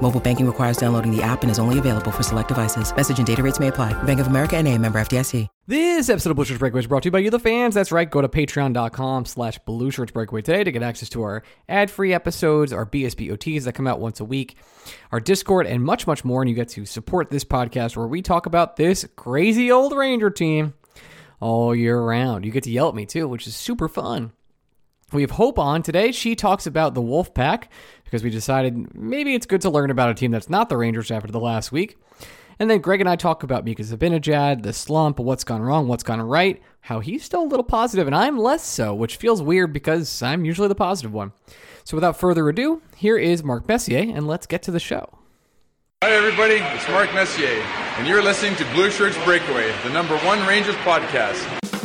Mobile banking requires downloading the app and is only available for select devices. Message and data rates may apply. Bank of America and a member FDIC. This episode of Blue Shirts Breakaway is brought to you by you, the fans. That's right. Go to patreon.com slash Blue Shirts Breakaway today to get access to our ad-free episodes, our BSB OTs that come out once a week, our Discord, and much, much more. And you get to support this podcast where we talk about this crazy old Ranger team all year round. You get to yell at me too, which is super fun. We have Hope on today. She talks about the Wolf Pack because we decided maybe it's good to learn about a team that's not the Rangers after the last week. And then Greg and I talk about Mika Zibanejad, the slump, what's gone wrong, what's gone right, how he's still a little positive and I'm less so, which feels weird because I'm usually the positive one. So without further ado, here is Mark Messier, and let's get to the show. Hi, everybody. It's Mark Messier, and you're listening to Blue Shirts Breakaway, the number one Rangers podcast.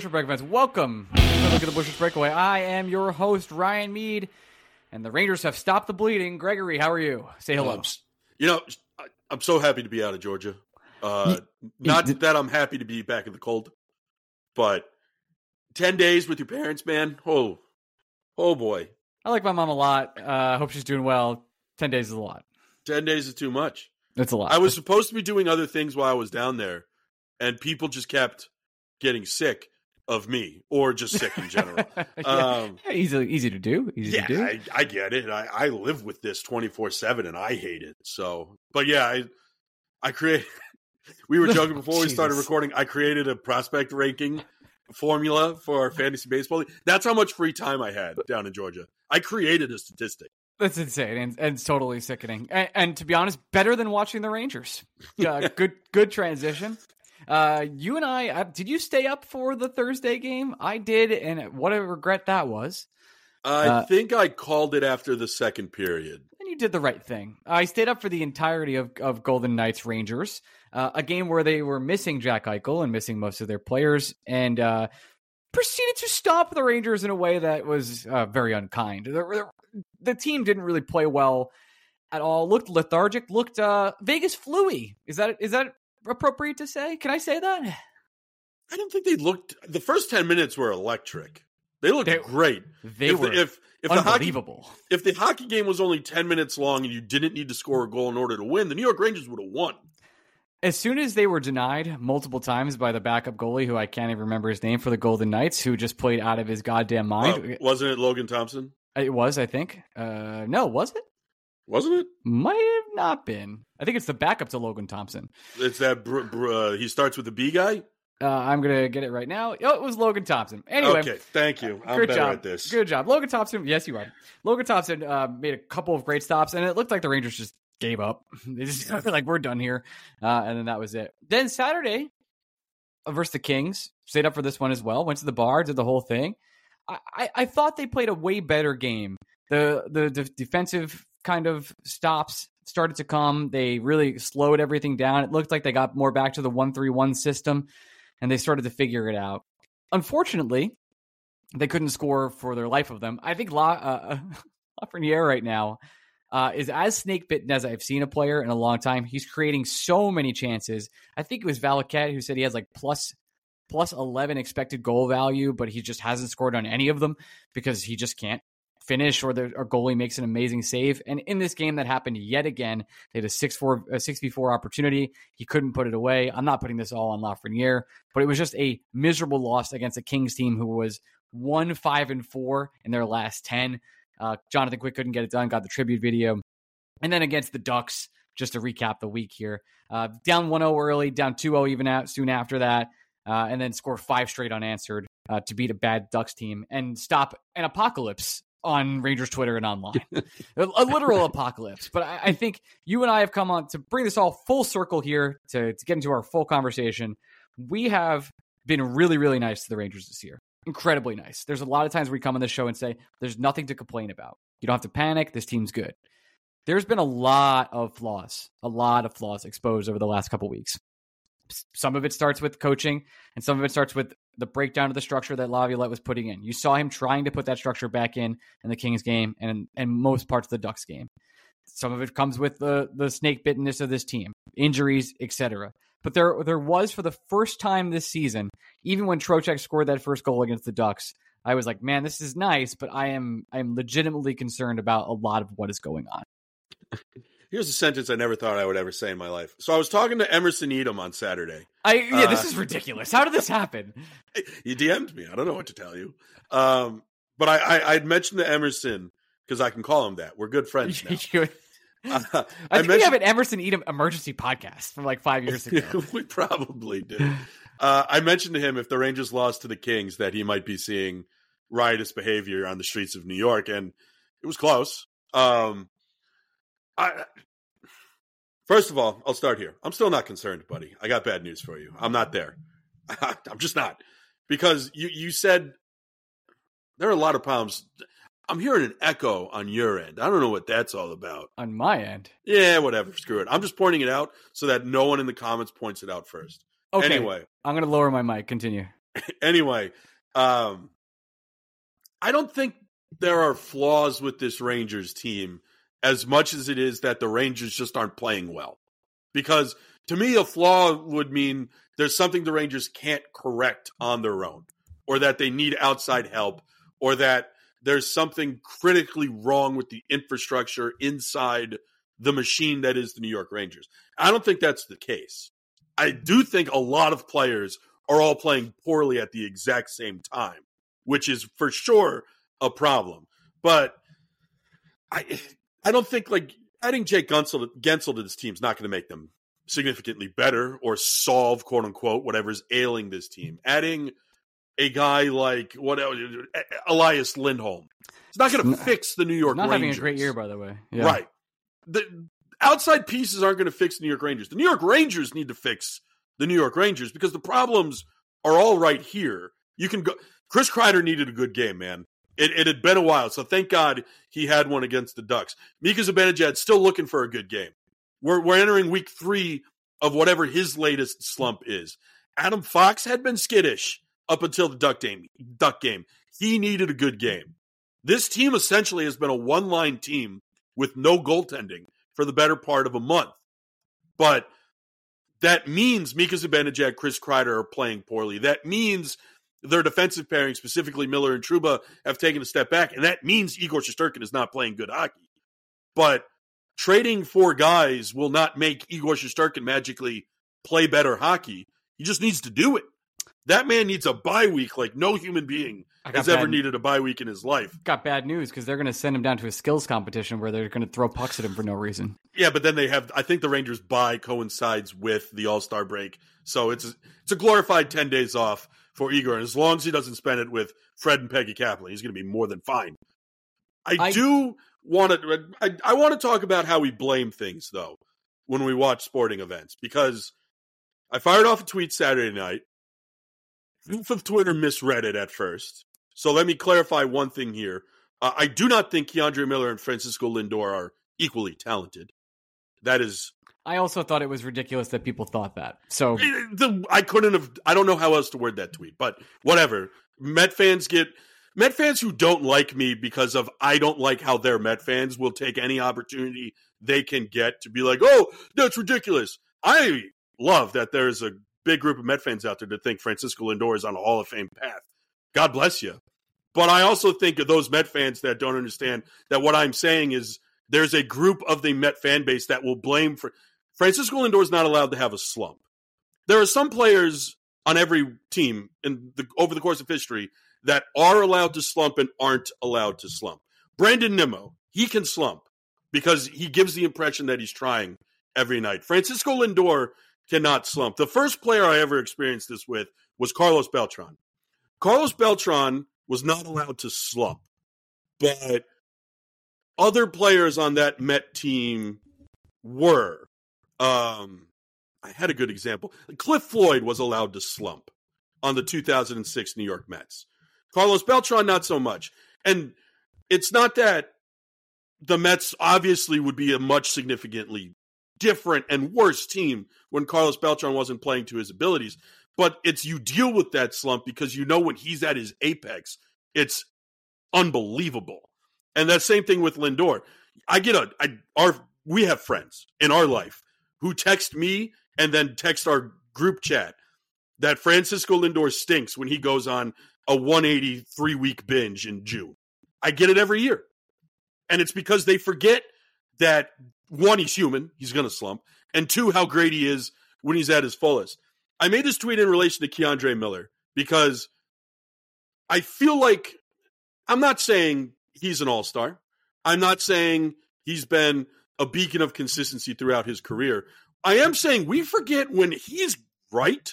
Bushwick Breakaway fans, welcome to Look at the Bushwick Breakaway. I am your host, Ryan Mead, and the Rangers have stopped the bleeding. Gregory, how are you? Say hello. Um, you know, I- I'm so happy to be out of Georgia. Uh, not that I'm happy to be back in the cold, but ten days with your parents, man. Oh, oh boy, I like my mom a lot. Uh, hope she's doing well. 10 days is a lot. ten days is too much. That's a lot. I was supposed to be doing other things while I was down there, and people just kept getting sick of me or just sick in general. Yeah. um, easy, easy to do. Easy yeah, to do. I, I get it. I, I live with this 24 seven, and I hate it. So, but yeah, I I create. We were joking before we started recording. I created a prospect ranking formula for our fantasy baseball. league. That's how much free time I had down in Georgia. I created a statistic. That's insane and, and totally sickening. And, and to be honest, better than watching the Rangers. Yeah, good good transition. Uh, you and I, uh, did you stay up for the Thursday game? I did, and what a regret that was. I Uh, think I called it after the second period. And you did the right thing. I stayed up for the entirety of, of Golden Knights Rangers, uh, a game where they were missing Jack Eichel and missing most of their players, and uh, proceeded to stop the Rangers in a way that was uh, very unkind. The, the, the team didn't really play well at all. Looked lethargic. Looked uh, Vegas fluey. Is that is that appropriate to say? Can I say that? I don't think they looked. The first ten minutes were electric. They looked They- great. They if were the, if if the hockey if the hockey game was only 10 minutes long and you didn't need to score a goal in order to win, the New York Rangers would have won. As soon as they were denied multiple times by the backup goalie, who I can't even remember his name for the Golden Knights, who just played out of his goddamn mind. Uh, wasn't it Logan Thompson? It was, I think. Uh, no, was it? Wasn't it? Might have not been. I think it's the backup to Logan Thompson. It's that br- br- uh, he starts with the B guy. Uh, I'm gonna get it right now. Oh, it was Logan Thompson. Anyway, okay, thank you. I'm good better job. at this. Good job, Logan Thompson. Yes, you are. Logan Thompson uh, made a couple of great stops, and it looked like the Rangers just gave up. they just were like, "We're done here," uh, and then that was it. Then Saturday uh, versus the Kings, stayed up for this one as well. Went to the bar, did the whole thing. I, I, I thought they played a way better game. The the, the defensive kind of stops started to come. They really slowed everything down. It looked like they got more back to the one three one system, and they started to figure it out. Unfortunately, they couldn't score for their life of them. I think La, uh, Lafreniere right now uh, is as snake bitten as I've seen a player in a long time. He's creating so many chances. I think it was Valaket who said he has like plus plus 11 expected goal value, but he just hasn't scored on any of them because he just can't finish or the or goalie makes an amazing save. And in this game that happened yet again, they had a 6-4 a 6v4 opportunity. He couldn't put it away. I'm not putting this all on Lafreniere, but it was just a miserable loss against a Kings team who was 1 5 and 4 in their last 10. Uh, Jonathan Quick couldn't get it done, got the tribute video. And then against the Ducks, just to recap the week here, uh, down 1 0 early, down 2 0 even out soon after that, uh, and then score five straight unanswered uh, to beat a bad Ducks team and stop an apocalypse on Rangers Twitter and online. a, a literal apocalypse. But I, I think you and I have come on to bring this all full circle here to, to get into our full conversation we have been really, really nice to the Rangers this year. Incredibly nice. There's a lot of times we come on this show and say, there's nothing to complain about. You don't have to panic. This team's good. There's been a lot of flaws, a lot of flaws exposed over the last couple weeks. Some of it starts with coaching, and some of it starts with the breakdown of the structure that Laviolette was putting in. You saw him trying to put that structure back in in the Kings game and and most parts of the Ducks game. Some of it comes with the the snake bittenness of this team, injuries, etc. But there there was for the first time this season, even when Trocheck scored that first goal against the Ducks, I was like, man, this is nice, but I am I am legitimately concerned about a lot of what is going on. Here's a sentence I never thought I would ever say in my life. So I was talking to Emerson Etem on Saturday. I yeah, uh, this is ridiculous. How did this happen? You DM'd me. I don't know what to tell you. Um, but I, I I'd mentioned to Emerson because I can call him that. We're good friends now. Uh, I, I think we have an Emerson Etem emergency podcast from like five years ago. we probably did. Uh, I mentioned to him if the Rangers lost to the Kings that he might be seeing riotous behavior on the streets of New York, and it was close. Um, I first of all, I'll start here. I'm still not concerned, buddy. I got bad news for you. I'm not there. I'm just not because you you said there are a lot of problems. I'm hearing an echo on your end. I don't know what that's all about. On my end, yeah, whatever. Screw it. I'm just pointing it out so that no one in the comments points it out first. Okay. Anyway, I'm going to lower my mic. Continue. anyway, um, I don't think there are flaws with this Rangers team as much as it is that the Rangers just aren't playing well. Because to me, a flaw would mean there's something the Rangers can't correct on their own, or that they need outside help, or that there's something critically wrong with the infrastructure inside the machine that is the New York Rangers. I don't think that's the case. I do think a lot of players are all playing poorly at the exact same time, which is for sure a problem. But I I don't think like adding Jake Guentzel, Guentzel to this team is not going to make them significantly better or solve quote unquote whatever's ailing this team. Adding a guy like what Elias Lindholm, it's not going to uh, fix the New York. Rangers. Not Rangers. having a great year, by the way. Yeah. Right. The outside pieces aren't going to fix the New York Rangers. The New York Rangers need to fix the New York Rangers because the problems are all right here. You can go. Chris Kreider needed a good game, man. It, it, had been a while, so thank God he had one against the Ducks. Mika Zibanejad still looking for a good game. We're we're entering week three of whatever his latest slump is. Adam Fox had been skittish up until the Duck game. Duck game. He needed a good game. This team essentially has been a one line team with no goaltending for the better part of a month. But that means Mika Zibanejad, Chris Kreider are playing poorly. That means their defensive pairing, specifically Miller and Trouba, have taken a step back, and that means Igor Shesterkin is not playing good hockey. But trading four guys will not make Igor Shesterkin magically play better hockey. He just needs to do it. That man needs a bye week like no human being has ever needed a bye week in his life. Got bad news because they're going to send him down to a skills competition where they're going to throw pucks at him for no reason. Yeah, but then they have. I think the Rangers' bye coincides with the All Star break, so it's it's a glorified ten days off for Igor. And as long as he doesn't spend it with Fred and Peggy Kaplan, he's going to be more than fine. I, I do want to. I, I want to talk about how we blame things though when we watch sporting events because I fired off a tweet Saturday night. Proof of Twitter misread it at first. So let me clarify one thing here. Uh, I do not think K'Andre Miller and Francisco Lindor are equally talented. That is I also thought it was ridiculous that people thought that. So the, I couldn't have. I don't know how else to word that tweet, but whatever. Met fans get Met fans who don't like me because of I don't like how they're Met fans will take any opportunity they can get to be like, oh, that's ridiculous. I love that there's a big group of Met fans out there that think Francisco Lindor is on a Hall of Fame path. God bless you. But I also think of those Met fans that don't understand that what I'm saying is there's a group of the Met fan base that will blame for Francisco Lindor is not allowed to have a slump. There are some players on every team in the, over the course of history that are allowed to slump and aren't allowed to slump. Brandon Nimmo, he can slump because he gives the impression that he's trying every night. Francisco Lindor cannot slump. The first player I ever experienced this with was Carlos Beltran. Carlos Beltran was not allowed to slump, but other players on that Met team were. Um, I had a good example. Cliff Floyd was allowed to slump on the 2006 New York Mets. Carlos Beltran, not so much. And it's not that the Mets obviously would be a much significantly different and worse team when Carlos Beltran wasn't playing to his abilities, but it's you deal with that slump because you know when he's at his apex, it's unbelievable. And that same thing with Lindor. I get a I our we have friends in our life who text me and then text our group chat that Francisco Lindor stinks when he goes on a 183 week binge in June. I get it every year. And it's because they forget that one, he's human, he's going to slump, and two, how great he is when he's at his fullest. I made this tweet in relation to K'Andre Miller because I feel like I'm not saying he's an all star. I'm not saying he's been a beacon of consistency throughout his career. I am saying we forget when he's right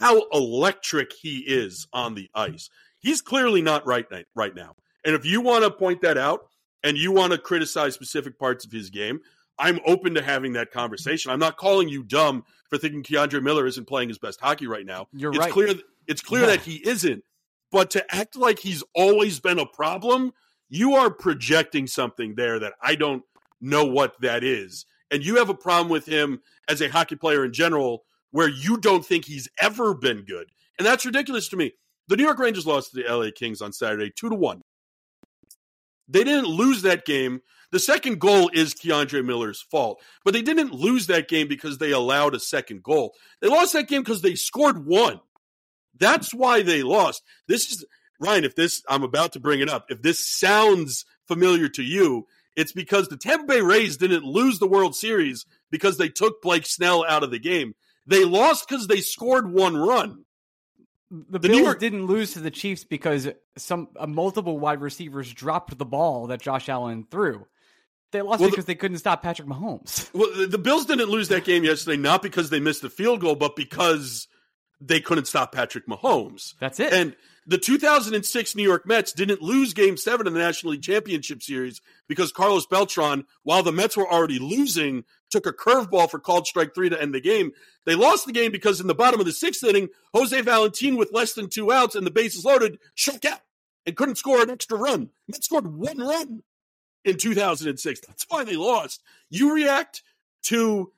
how electric he is on the ice. He's clearly not right right now. And if you want to point that out and you want to criticize specific parts of his game, I'm open to having that conversation. I'm not calling you dumb for thinking K'Andre Miller isn't playing his best hockey right now. You're it's right. Clear, it's clear Yeah. that he isn't. But to act like he's always been a problem, you are projecting something there that I don't know what that is. And you have a problem with him as a hockey player in general where you don't think he's ever been good. And that's ridiculous to me. The New York Rangers lost to the LA Kings on Saturday, 2 to 1. They didn't lose that game. The second goal is K'Andre Miller's fault, but they didn't lose that game because they allowed a second goal. They lost that game because they scored one. That's why they lost. This is Ryan. If this, I'm about to bring it up. If this sounds familiar to you, it's because the Tampa Bay Rays didn't lose the World Series because they took Blake Snell out of the game. They lost because they scored one run. The, The Bills York- didn't lose to the Chiefs because some uh, multiple wide receivers dropped the ball that Josh Allen threw. They lost Well, the- because they couldn't stop Patrick Mahomes. Well, the, the Bills didn't lose that game yesterday, not because they missed the field goal, but because they couldn't stop Patrick Mahomes. That's it. And the 2006 New York Mets didn't lose game seven in the National League Championship Series because Carlos Beltran, while the Mets were already losing, took a curveball for called strike three to end the game. They lost the game because in the bottom of the sixth inning, Jose Valentin, with less than two outs and the bases loaded, struck out and couldn't score an extra run. Mets scored one run in 2006. That's why they lost. You react to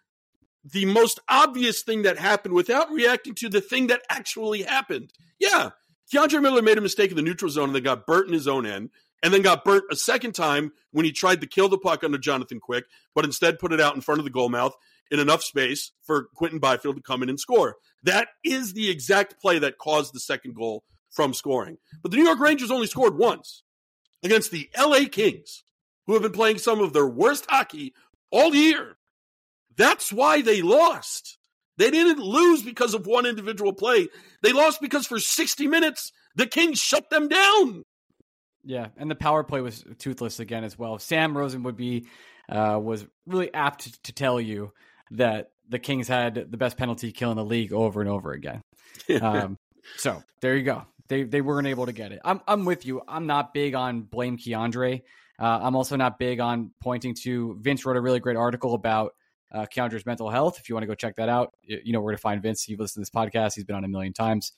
the most obvious thing that happened without reacting to the thing that actually happened. Yeah, K'Andre Miller made a mistake in the neutral zone and then got burnt in his own end, and then got burnt a second time when he tried to kill the puck under Jonathan Quick, but instead put it out in front of the goal mouth in enough space for Quinton Byfield to come in and score. That is the exact play that caused the second goal from scoring. But the New York Rangers only scored once against the LA Kings, who have been playing some of their worst hockey all year. That's why they lost. They didn't lose because of one individual play. They lost because for 60 minutes, the Kings shut them down. Yeah, and the power play was toothless again as well. Sam Rosen would be uh, was really apt to, tell you that the Kings had the best penalty kill in the league over and over again. Um, so there you go. They they weren't able to get it. I'm I'm with you. I'm not big on blame K'Andre. Uh, I'm also not big on pointing to Vince wrote a really great article about uh, mental health. If you want to go check that out, you you know where to find Vince. You've listened to this podcast. He's been on a million times.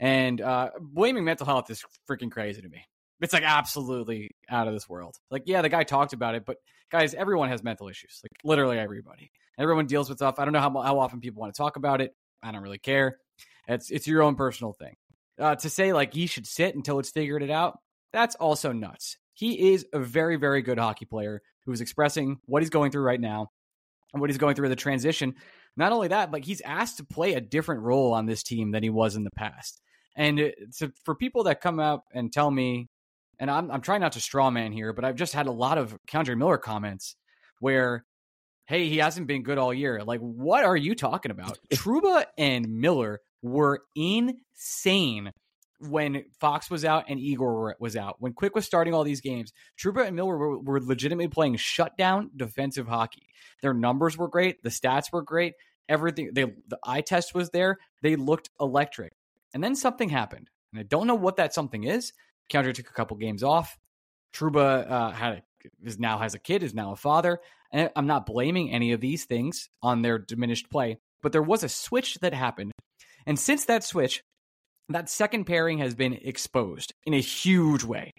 And uh, blaming mental health is freaking crazy to me. It's like absolutely out of this world. Like, yeah, the guy talked about it, but guys, everyone has mental issues. Like, literally everybody. Everyone deals with stuff. I don't know how, how often people want to talk about it. I don't really care. It's it's your own personal thing. Uh, to say like he should sit until it's figured it out, that's also nuts. He is a very very good hockey player who is expressing what he's going through right now and what he's going through the transition. Not only that, but he's asked to play a different role on this team than he was in the past. And uh, so for people that come out and tell me, and I'm I'm trying not to straw man here, but I've just had a lot of K'Andre Miller comments where, hey, he hasn't been good all year. Like, what are you talking about? Trouba and Miller were insane when Fox was out and Igor was out. When Quick was starting all these games, Trouba and Miller were, were legitimately playing shutdown defensive hockey. Their numbers were great, the stats were great, everything. They the eye test was there. They looked electric, and then something happened, and I don't know what that something is. Counter took a couple games off. Trouba uh, had a, is now has a kid, is now a father, and I'm not blaming any of these things on their diminished play. but there was a switch that happened. And since that switch, that second pairing has been exposed in a huge way.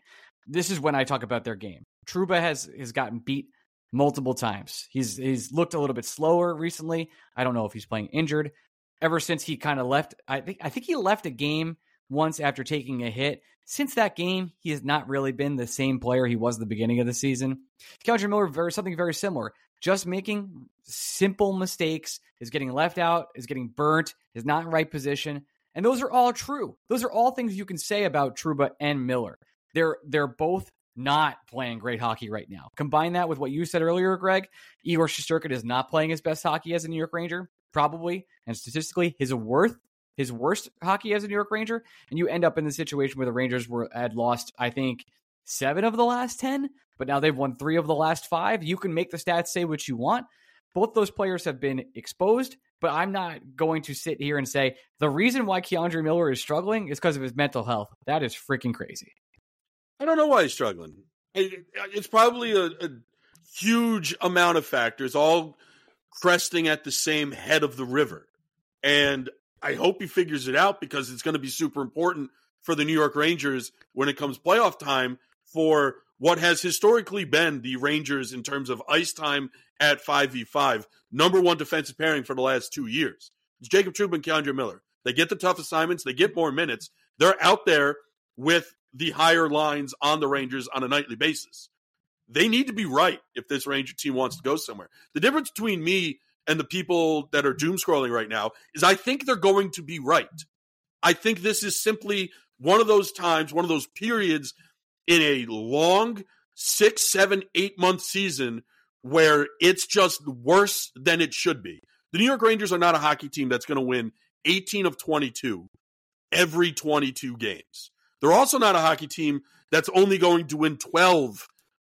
This is when I talk about their game. Trouba has has gotten beat multiple times. He's he's looked a little bit slower recently. I don't know if he's playing injured. Ever since he kind of left, I think I think he left a game once after taking a hit. Since that game, he has not really been the same player he was the beginning of the season. K'Andre Miller, very something very similar. Just making simple mistakes, is getting left out, is getting burnt, is not in right position. And those are all true. Those are all things you can say about Trouba and Miller. They're they're both not playing great hockey right now. Combine that with what you said earlier, Greg. Igor Shesterkin is not playing his best hockey as a New York Ranger, probably, and statistically, his worth his worst hockey as a New York Ranger, and you end up in the situation where the Rangers were had lost, I think, seven of the last ten, but now they've won three of the last five. You can make the stats say what you want. Both those players have been exposed, but I'm not going to sit here and say the reason why K'Andre Miller is struggling is because of his mental health. That is freaking crazy. I don't know why he's struggling. It's probably a, a huge amount of factors, all cresting at the same head of the river. And I hope he figures it out because it's going to be super important for the New York Rangers when it comes playoff time for what has historically been the Rangers in terms of ice time at 5v5, number one defensive pairing for the last two years. It's Jacob Trouba and K'Andre Miller. They get the tough assignments, they get more minutes. They're out there with the higher lines on the Rangers on a nightly basis. They need to be right if this Ranger team wants to go somewhere. The difference between me and the people that are doom scrolling right now is I think they're going to be right. I think this is simply one of those times, one of those periods in a long six, seven, eight month season where it's just worse than it should be. The New York Rangers are not a hockey team that's going to win 18 of 22 every 22 games. They're also not a hockey team that's only going to win 12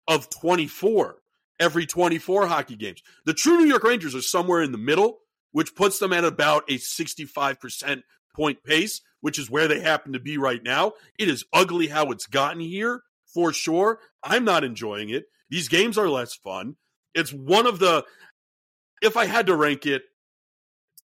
of 24 every 24 hockey games. The true New York Rangers are somewhere in the middle, which puts them at about a 65% point pace, which is where they happen to be right now. It is ugly how it's gotten here, for sure. I'm not enjoying it. These games are less fun. It's one of the, if I had to rank it,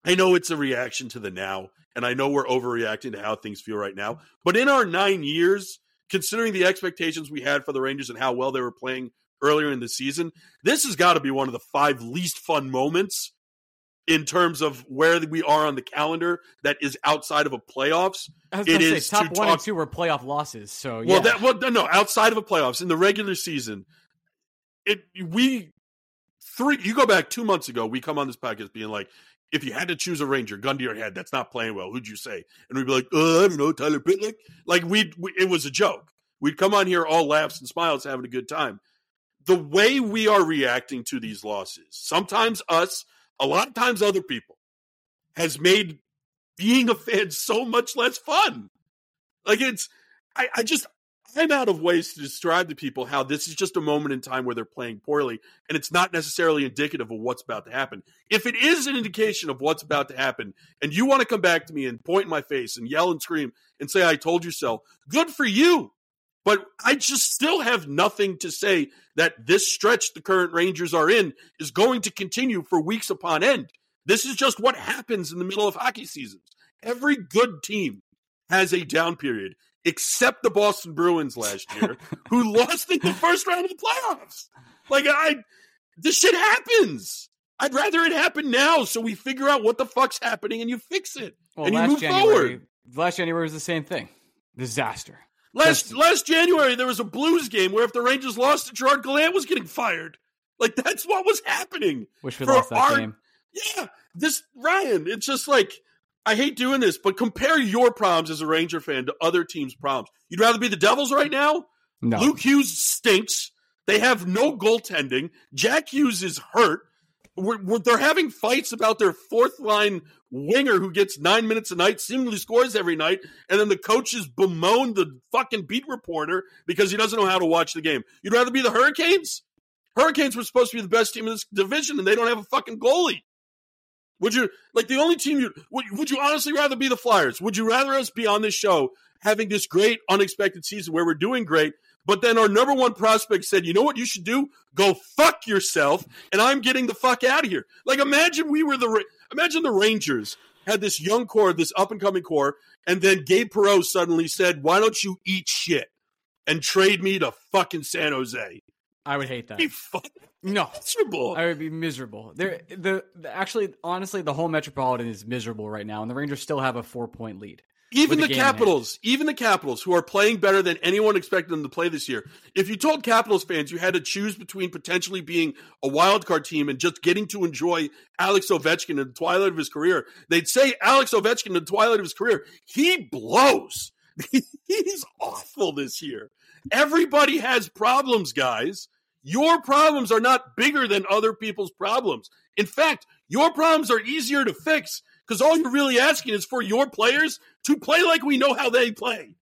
I know it's a reaction to the now, and I know we're overreacting to how things feel right now. But in our nine years, considering the expectations we had for the Rangers and how well they were playing earlier in the season, this has got to be one of the five least fun moments in terms of where we are on the calendar that is outside of a playoffs. It is top one talk, and two were playoff losses. So yeah. well, that well no outside of a playoffs in the regular season, it we three you go back two months ago we come on this podcast being like if you had to choose a Ranger, gun to your head, that's not playing well, who'd you say? And we'd be like, uh, I don't know, Tyler Pitlick. Like we, it was a joke. We'd come on here all laughs and smiles, having a good time. The way we are reacting to these losses, sometimes us, a lot of times other people, has made being a fan so much less fun. Like it's, I, I just, I'm out of ways to describe to people how this is just a moment in time where they're playing poorly, and it's not necessarily indicative of what's about to happen. If it is an indication of what's about to happen, and you want to come back to me and point in my face and yell and scream and say, I told you so, good for you. But I just still have nothing to say that this stretch the current Rangers are in is going to continue for weeks upon end. This is just what happens in the middle of hockey seasons. Every good team has a down period except the Boston Bruins last year, who lost in the first round of the playoffs. Like I, this shit happens. I'd rather it happen now, so we figure out what the fuck's happening and you fix it well, and you move January, forward. Last January was the same thing. Disaster. Last last January there was a Blues game where if the Rangers lost, Gerard Gallant was getting fired. Like that's what was happening. Wish we lost that our, game. Yeah, this Ryan. It's just like I hate doing this, but compare your problems as a Ranger fan to other teams' problems. You'd rather be the Devils right now? No. Luke Hughes stinks. They have no goaltending. Jack Hughes is hurt. We're, we're, they're having fights about their fourth line winger who gets nine minutes a night, seemingly scores every night, and then the coaches bemoan the fucking beat reporter because he doesn't know how to watch the game. You'd rather be the Hurricanes? Hurricanes were supposed to be the best team in this division, and they don't have a fucking goalie. Would you like the only team you would, would you honestly rather be the Flyers? Would you rather us be on this show having this great unexpected season where we're doing great, But then our number one prospect said, you know what you should do? Go fuck yourself. And I'm getting the fuck out of here. Like imagine we were the, imagine the Rangers had this young core, this up and coming core. And then Gabe Perreault suddenly said, why don't you eat shit and trade me to fucking San Jose? I would hate that. Be fucking No, miserable. I would be miserable. There, the, the actually, honestly, the whole Metropolitan is miserable right now, and the Rangers still have a four point lead. Even the game. Capitals, even the Capitals, who are playing better than anyone expected them to play this year. If you told Capitals fans you had to choose between potentially being a wild card team and just getting to enjoy Alex Ovechkin in the twilight of his career, they'd say Alex Ovechkin in the twilight of his career. He blows. He's awful this year. Everybody has problems, guys. Your problems are not bigger than other people's problems. In fact, your problems are easier to fix because all you're really asking is for your players to play like we know how they play.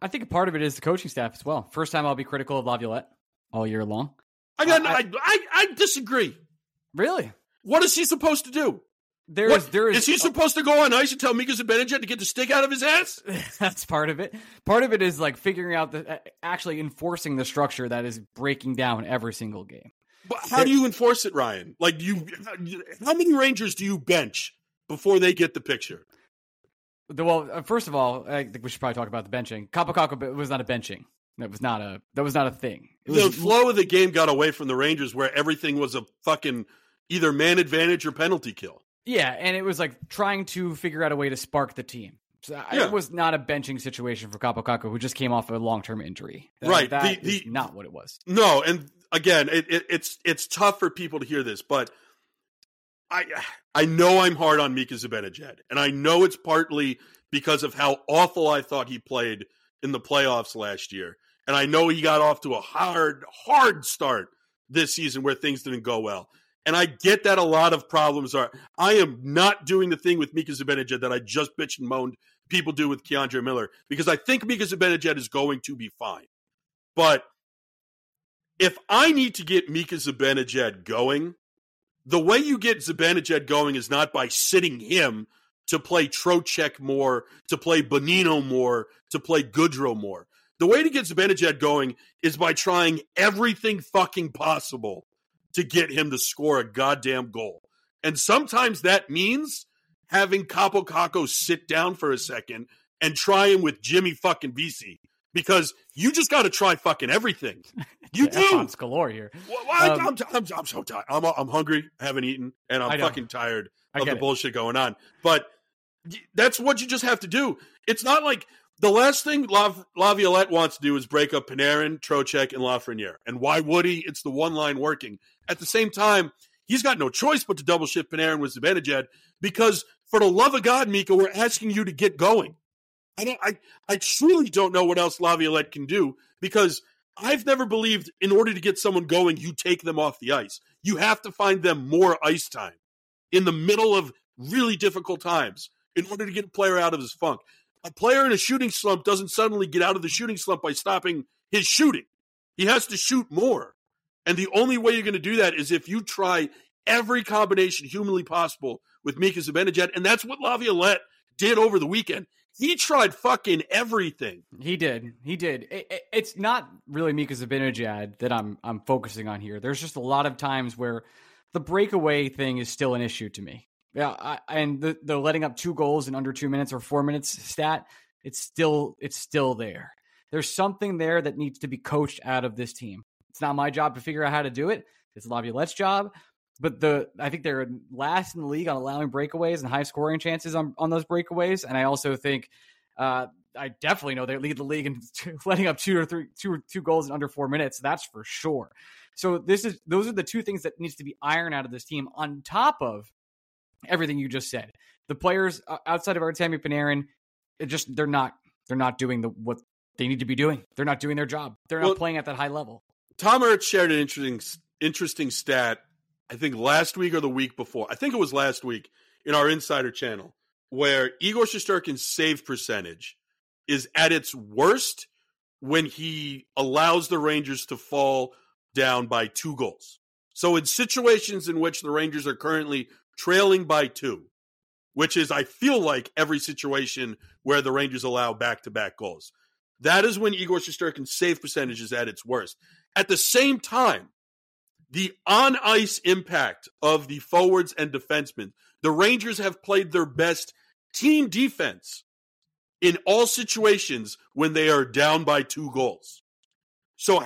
I think a part of it is the coaching staff as well. First time I'll be critical of Laviolette all year long. I got. I- I, I, I disagree. Really? What is he supposed to do? There is there is, is he supposed to go on ice and tell Mika Zibanejad to get the stick out of his ass? that's part of it. Part of it is like figuring out the uh, actually enforcing the structure that is breaking down every single game. But how do you enforce it, Ryan? Like, do you? How many Rangers do you bench before they get the picture? Well, uh, first of all, I think we should probably talk about the benching. Kaapo Kakko was not a benching. That was not a that was not a thing. It The was flow of the game got away from the Rangers, where everything was a fucking either man advantage or penalty kill. yeah, and it was like trying to figure out a way to spark the team. So Yeah. it was not a benching situation for Kaapo Kakko, who just came off a long term injury. That- Right. that The- is the- not what it was. No, and again, it, it, it's it's tough for people to hear this, but I I know I'm hard on Mika Zibanejad, and I know it's partly because of how awful I thought he played in the playoffs last year, and I know he got off to a hard hard start this season where things didn't go well. And I get that a lot of problems are. I am not doing the thing with Mika Zibanejad that I just bitched and moaned people do with K'Andre Miller because I think Mika Zibanejad is going to be fine. But if I need to get Mika Zibanejad going, the way you get Zibanejad going is not by sitting him to play Trocheck more, to play Bonino more, to play Goodrow more. The way to get Zibanejad going is by trying everything fucking possible to get him to score a goddamn goal. And sometimes that means having Kaapo Kakko sit down for a second and try him with Jimmy fucking Vesey because you just got to try fucking everything. You Yeah, do. F-bombs galore here. Well, I, Um, I'm, I'm, I'm so tired. I'm, I'm hungry. I haven't eaten, and I'm fucking tired of the it. bullshit going on. But that's what you just have to do. It's not like the last thing La, Laviolette wants to do is break up Panarin, Trocheck, and Lafreniere. And why would he? It's the one line working. At the same time, he's got no choice but to double shift Panarin with Zibanejad because, for the love of God, Mika, we're asking you to get going. I don't. I I truly don't know what else Laviolette can do because I've never believed in order to get someone going, you take them off the ice. You have to find them more ice time in the middle of really difficult times in order to get a player out of his funk. A player in a shooting slump doesn't suddenly get out of the shooting slump by stopping his shooting. He has to shoot more. And the only way you're going to do that is if you try every combination humanly possible with Mika Zibanejad. And that's what Laviolette did over the weekend. He tried fucking everything. He did. He did. It, it- it's not really Mika Zibanejad that I'm I'm focusing on here. There's just a lot of times where the breakaway thing is still an issue to me. Yeah, I, and the the letting up two goals in under two minutes or four minutes stat, it's still it's still there. There's something there that needs to be coached out of this team. It's not my job to figure out how to do it. It's Laviolette's job. But the I think they're last in the league on allowing breakaways and high scoring chances on, on those breakaways. And I also think uh, I definitely know they lead the league in letting up two or three, two or two goals in under four minutes. That's for sure. So this is those are the two things that needs to be ironed out of this team. On top of everything you just said, the players uh, outside of Artemi Panarin, it just they're not they're not doing the what they need to be doing. They're not doing their job. They're not playing at that high level. Tom Ertz shared an interesting interesting stat. I think last week or the week before. I think it was last week in our insider channel where Igor Shesterkin's save percentage is at its worst when he allows the Rangers to fall down by two goals. So in situations in which the Rangers are currently trailing by two, which is I feel like every situation where the Rangers allow back to back goals. That is when Igor Shesterkin's save percentage is at its worst. At the same time, the on ice impact of the forwards and defensemen, the Rangers have played their best team defense in all situations when they are down by two goals. So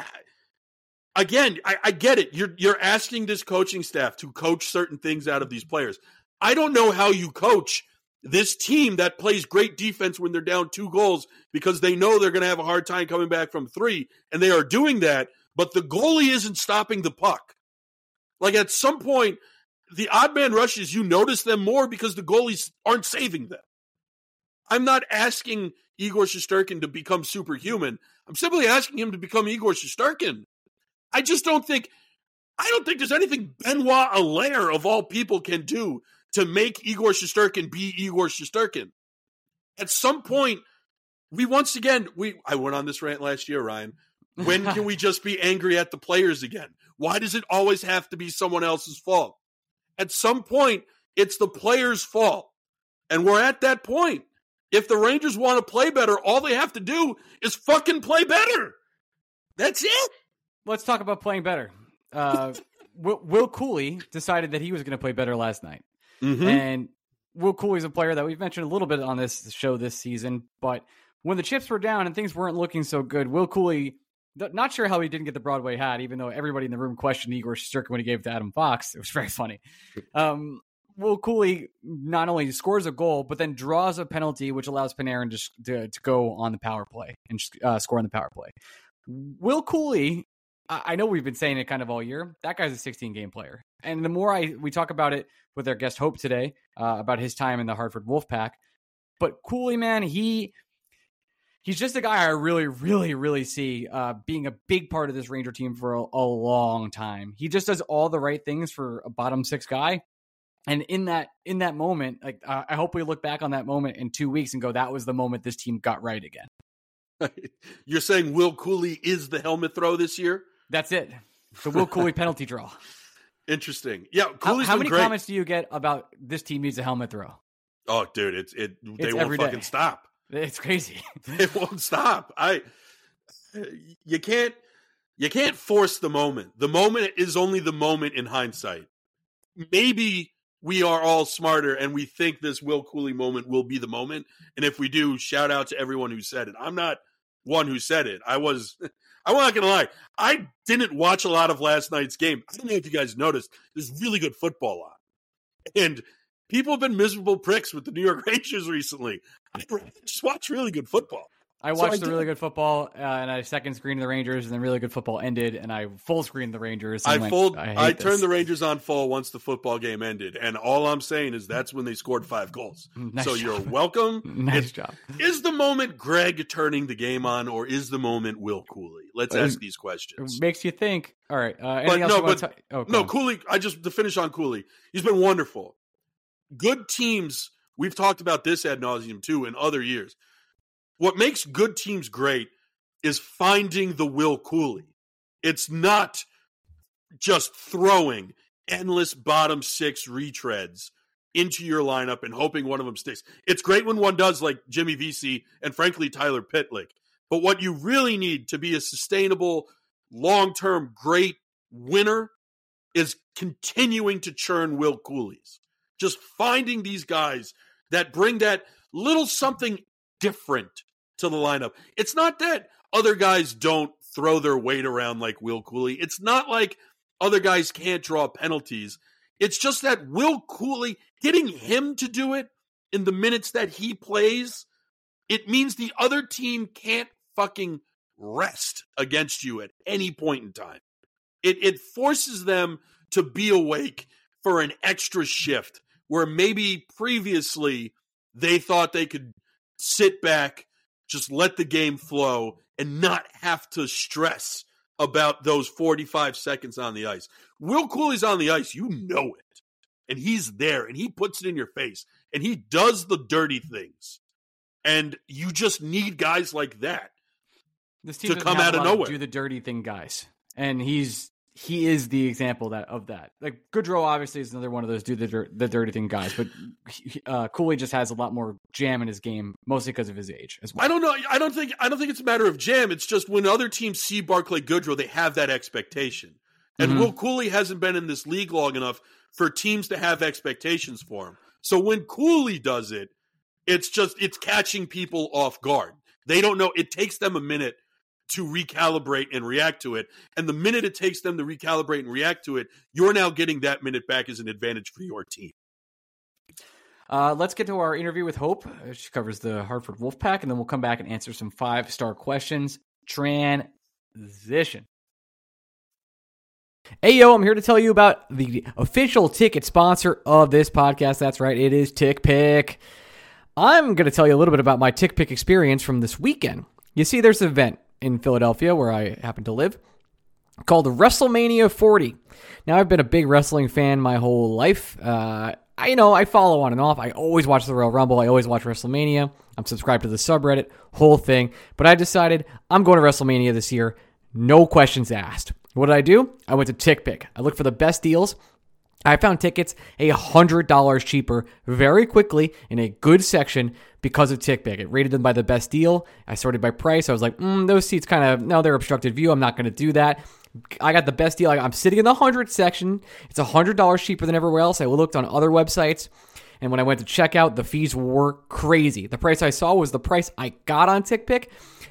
again, I, I, get it. You're you're asking this coaching staff to coach certain things out of these players. I don't know how you coach this team that plays great defense when they're down two goals because they know they're going to have a hard time coming back from three, and they are doing that. But the goalie isn't stopping the puck. Like at some point, the odd man rushes, you notice them more because the goalies aren't saving them. I'm not asking Igor Shesterkin to become superhuman. I'm simply asking him to become Igor Shesterkin. I just don't think I don't think there's anything Benoit Allaire of all people can do to make Igor Shesterkin be Igor Shesterkin. At some point, we once again we I went on this rant last year, Ryan. When can we just be angry at the players again? Why does it always have to be someone else's fault? At some point, it's the players' fault. And we're at that point. If the Rangers want to play better, all they have to do is fucking play better. That's it. Let's talk about playing better. Uh, Will, Cuylle decided that he was going to play better last night. Mm-hmm. And Will Cuylle's a player that we've mentioned a little bit on this show this season, but when the chips were down and things weren't looking so good, Will Cuylle, not sure how he didn't get the Broadway hat, even though everybody in the room questioned Igor Shesterkin when he gave it to Adam Fox. It was very funny. Um, Will Cuylle not only scores a goal, but then draws a penalty, which allows Panarin to, to, to go on the power play and uh, score on the power play. Will Cuylle, I, I know we've been saying it kind of all year. That guy's a 16 game player, and the more I we talk about it with our guest Hope today uh, about his time in the Hartford Wolfpack, but Cuylle, man, he he's just a guy I really, really, really see uh, being a big part of this Ranger team for a, a, long time. He just does all the right things for a bottom six guy, and in that in that moment like uh, i hope we look back on that moment in two weeks and go that was the moment this team got right again. You're saying will Cuylle is the helmet throw this year? That's it. The will Cuylle penalty draw. Interesting. Yeah how, how many great. comments do you get about this team needs a helmet throw? Oh dude it's it they it's won't fucking stop it's crazy it won't stop i you can't you can't force the moment the moment is only the moment in hindsight maybe we are all smarter and we think this Will Cuylle moment will be the moment. And if we do, shout out to everyone who said it. I'm not one who said it. I was, I'm not to lie. I didn't watch a lot of last night's game. I don't know if you guys noticed, there's really good football on. And people have been miserable pricks with the New York Rangers recently. I just watch really good football. I watched so I the really good football, uh, and I second screened the Rangers, and then really good football ended, and I full screened the Rangers. I went, full, I, I turned the Rangers on full once the football game ended, and all I'm saying is that's when they scored five goals. Nice so job. you're welcome. nice it's, job. Is the moment Greg turning the game on, or is the moment Will Cuylle? Let's ask these questions. It makes you think. All right, uh, but no, but ta- oh, no, Cuylle. I just to finish on Cuylle. He's been wonderful. Good teams. We've talked about this ad nauseum too in other years what makes good teams great is finding the Will Cuylle. It's not just throwing endless bottom six retreads into your lineup and hoping one of them sticks. It's great when one does, like Jimmy Vesey and frankly Tyler Pitlick. But what you really need to be a sustainable, long term, great winner is continuing to churn Will Cuylles. Just finding these guys that bring that little something different to the lineup. It's not that other guys don't throw their weight around like Will Cuylle. It's not like other guys can't draw penalties. It's just that Will Cuylle getting him to do it in the minutes that he plays, it means the other team can't fucking rest against you at any point in time. It it forces them to be awake for an extra shift where maybe previously they thought they could sit back just let the game flow and not have to stress about those 45 seconds on the ice. Will Cuylle's on the ice, you know it. And he's there and he puts it in your face and he does the dirty things. And you just need guys like that this team to come out of nowhere. Do the dirty thing, guys. And he's he is the example that of that. Like Goodrow, obviously, is another one of those do the, dir- the dirty thing guys, but uh, Cuylle just has a lot more jam in his game, mostly because of his age as well. I don't know. I don't think. I don't think it's a matter of jam. It's just when other teams see Barclay Goodrow, they have that expectation. And Mhm. Will Cuylle hasn't been in this league long enough for teams to have expectations for him. So when Cuylle does it, it's just it's catching people off guard. They don't know. It takes them a minute to recalibrate and react to it. And the minute it takes them to recalibrate and react to it, you're now getting that minute back as an advantage for your team. Uh, let's get to our interview with Hope. Uh, She covers the Hartford Wolfpack, and then we'll come back and answer some five star questions. Transition. Hey, yo, I'm here to tell you about the official ticket sponsor of this podcast. That's right, it is TickPick. I'm going to tell you a little bit about my TickPick experience from this weekend. You see, there's an event in Philadelphia where I happen to live called WrestleMania 40. Now, I've been a big wrestling fan my whole life. Uh, I you know I follow on and off. I always watch the Royal Rumble. I always watch WrestleMania. I'm subscribed to the subreddit, whole thing. But I decided I'm going to WrestleMania this year. No questions asked. What did I do? I went to TickPick. I looked for the best deals. I found tickets a hundred dollars cheaper very quickly in a good section because of TickPick. It rated them by the best deal. I sorted by price. I was like, mm, those seats kind of no, they're obstructed view. I'm not going to do that. I got the best deal. I'm sitting in the hundred section. It's a hundred dollars cheaper than everywhere else. I looked on other websites, and when I went to check out, the fees were crazy. The price I saw was the price I got on TickPick.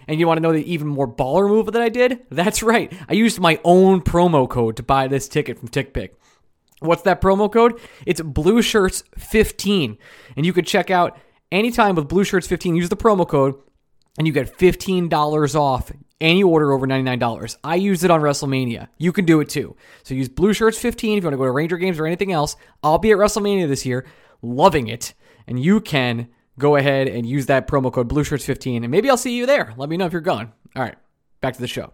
And you want to know the even more baller move that I did? That's right. I used my own promo code to buy this ticket from TickPick. What's that promo code? It's Blue Shirts 15. And you could check out anytime with Blue Shirts 15. Use the promo code and you get $15 off any order over $99. I used it on WrestleMania. You can do it too. So use Blue Shirts 15 if you want to go to Ranger Games or anything else. I'll be at WrestleMania this year, loving it. And you can go ahead and use that promo code Blue Shirts 15 and maybe I'll see you there. Let me know if you're going. All right, back to the show.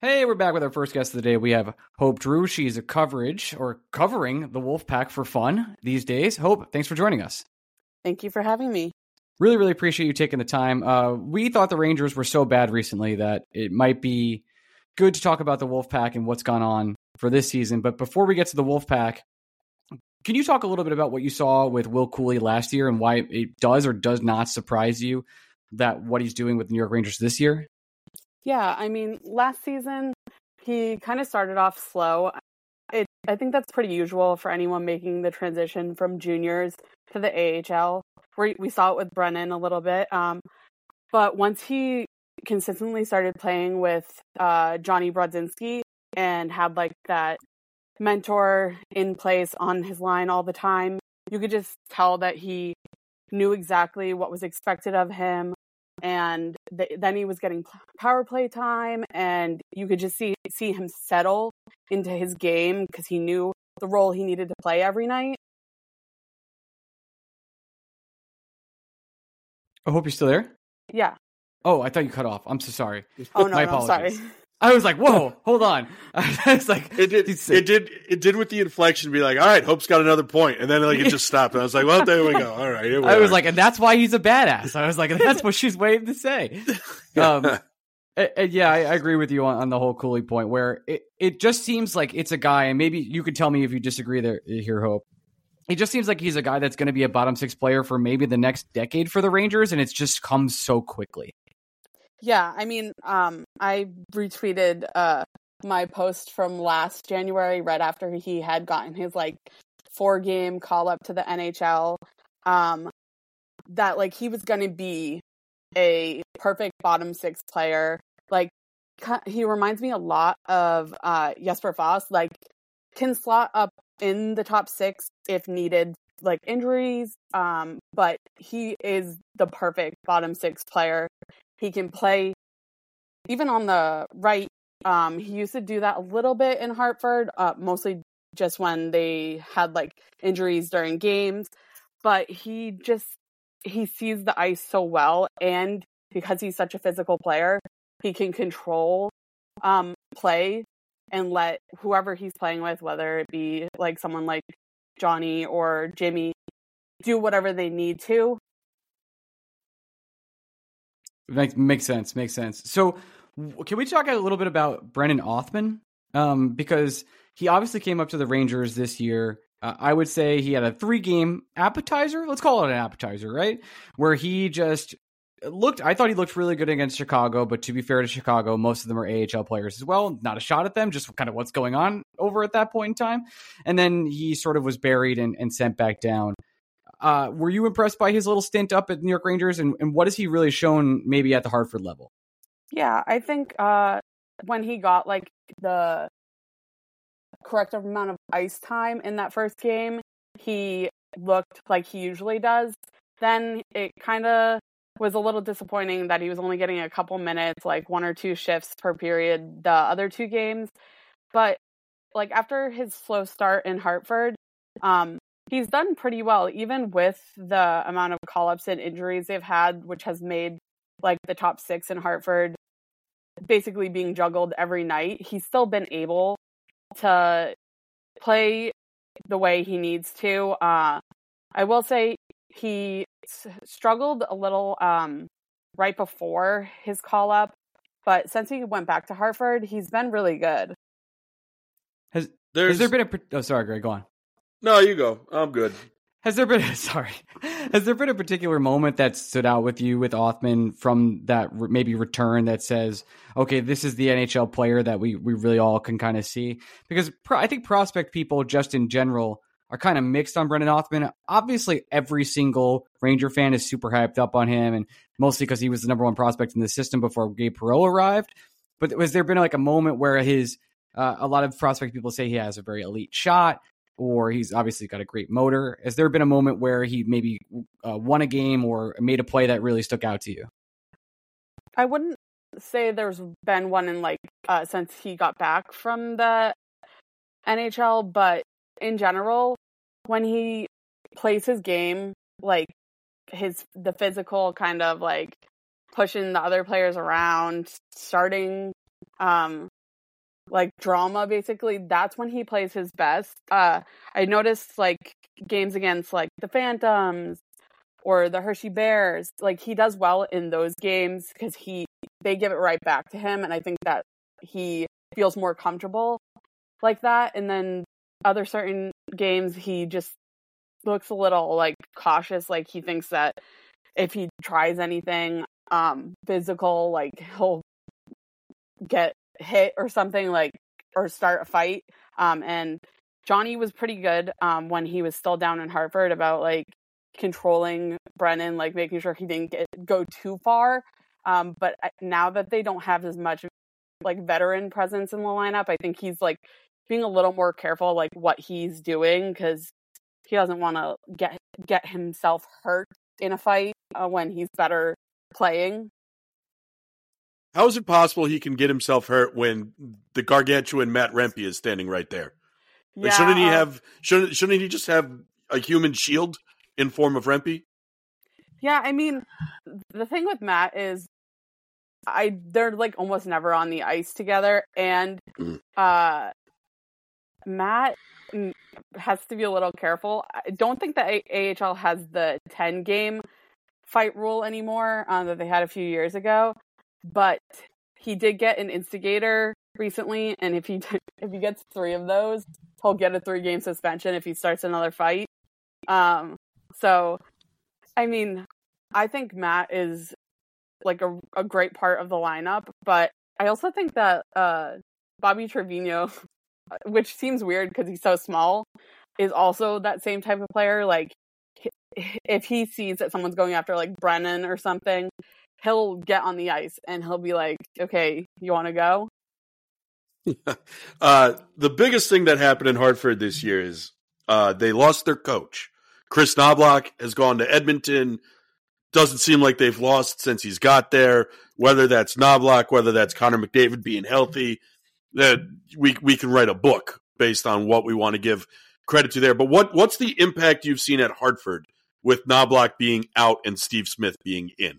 Hey, we're back with our first guest of the day. We have Hope Drew. She's a coverage or covering the Wolfpack for fun these days. Hope, thanks for joining us. Thank you for having me. Really, really appreciate you taking the time. Uh, we thought the Rangers were so bad recently that it might be good to talk about the Wolfpack and what's gone on for this season. But before we get to the Wolfpack, can you talk a little bit about what you saw with Will Cuylle last year and why it does or does not surprise you that what he's doing with the New York Rangers this year? Yeah, I mean, last season he kind of started off slow. It, I think that's pretty usual for anyone making the transition from juniors to the AHL. Where we saw it with Brennan a little bit, um, but once he consistently started playing with uh, Johnny Brodzinski and had like that mentor in place on his line all the time, you could just tell that he knew exactly what was expected of him and th- then he was getting p- power play time and you could just see see him settle into his game because he knew the role he needed to play every night I hope you're still there. yeah Oh, I thought you cut off. I'm so sorry. oh no, My no I'm sorry apologies. I was like, whoa, hold on. I was like, It did. It did. It did with the inflection. Be like, all right, Hope's got another point," and then like it just stopped. And I was like, well, there we go. All right, here we I was like, and that's why he's a badass. I was like, that's what she's waiting to say. Um, and- and yeah, I, I agree with you on, on the whole Cuylle point, where it, it just seems like it's a guy, and maybe you could tell me if you disagree there here, Hope. It just seems like he's a guy that's going to be a bottom six player for maybe the next decade for the Rangers, and it's just come so quickly. Yeah i mean um i retweeted uh my post from last january right after he had gotten his like four game call up to the nhl um that like he was going to be a perfect bottom six player like he reminds me a lot of uh jesper fast like can slot up in the top six if needed like injuries um but he is the perfect bottom six player he can play even on the right Um, he used to do that a little bit in Hartford, uh, mostly just when they had like injuries during games. But he just he sees the ice so well, and because he's such a physical player, he can control um, play and let whoever he's playing with, whether it be like someone like Johnny or Jimmy, do whatever they need to. Makes sense. Makes sense. So, can we talk a little bit about Brennan Othman? Um, because he obviously came up to the Rangers this year. Uh, I would say he had a three game appetizer. Let's call it an appetizer, right? Where he just looked I thought he looked really good against Chicago, but to be fair to Chicago, most of them are AHL players as well. Not a shot at them, just kind of what's going on over at that point in time. And then he sort of was buried and, and sent back down. Uh, were you impressed by his little stint up at New York Rangers and, and what has he really shown maybe at the Hartford level? Yeah, I think uh, when he got like the correct amount of ice time in that first game, he looked like he usually does. Then it kind of was a little disappointing that he was only getting a couple minutes, like one or two shifts per period, the other two games. But like after his slow start in Hartford, um, he's done pretty well, even with the amount of call ups and injuries they've had, which has made like the top six in Hartford basically being juggled every night. He's still been able to play the way he needs to. Uh, I will say he struggled a little um, right before his call up, but since he went back to Hartford, he's been really good. Has, has there been a? Oh, sorry, Greg. Go on. No, you go. I'm good. Has there been sorry? Has there been a particular moment that stood out with you with Othman from that maybe return that says, okay, this is the NHL player that we we really all can kind of see? Because I think prospect people just in general are kind of mixed on Brennan Othman. Obviously, every single Ranger fan is super hyped up on him, and mostly because he was the number one prospect in the system before Gabe Perreault arrived. But was there been like a moment where his uh, a lot of prospect people say he has a very elite shot, or he's obviously got a great motor. Has there been a moment where he maybe uh, won a game or made a play that really stuck out to you? I wouldn't say there's been one in like uh, since he got back from the NHL, but in general, when he plays his game, like his the physical kind of like pushing the other players around, starting um like drama basically, that's when he plays his best. Uh I noticed like games against like the Phantoms or the Hershey Bears, like he does well in those games because he they give it right back to him and I think that he feels more comfortable like that and then other certain games he just looks a little like cautious like he thinks that if he tries anything um physical like he'll get hit or something like or start a fight um and Johnny was pretty good um when he was still down in Hartford about like controlling Brennan like making sure he didn't get go too far um but now that they don't have as much like veteran presence in the lineup I think he's like being a little more careful like what he's doing because he doesn't want to get get himself hurt in a fight uh, when he's better playing. How is it possible he can get himself hurt when the gargantuan Matt Rempe is standing right there? Yeah. Like, shouldn't he uh have shouldn't shouldn't he just have a human shield in form of Rempe? Yeah, I mean, the thing with Matt is I they're like almost never on the ice together and mm. uh Matt has to be a little careful. I don't think that AHL has the 10 game fight rule anymore um, that they had a few years ago, but he did get an instigator recently, and if he if he gets three of those, he'll get a three game suspension if he starts another fight. Um, so, I mean, I think Matt is like a a great part of the lineup, but I also think that uh, Bobby Trivigno, which seems weird because he's so small, is also that same type of player. Like, if he sees that someone's going after like Brennan or something, he'll get on the ice and he'll be like, "Okay, you want to go?" uh, the biggest thing that happened in Hartford this year is uh, they lost their coach. Chris Knoblauch has gone to Edmonton. doesn't seem like they've lost since he's got there. Whether that's Knoblauch, whether that's Connor McDavid being healthy, that we we can write a book based on what we want to give credit to there. But what what's the impact you've seen at Hartford with Knoblauch being out and Steve Smith being in?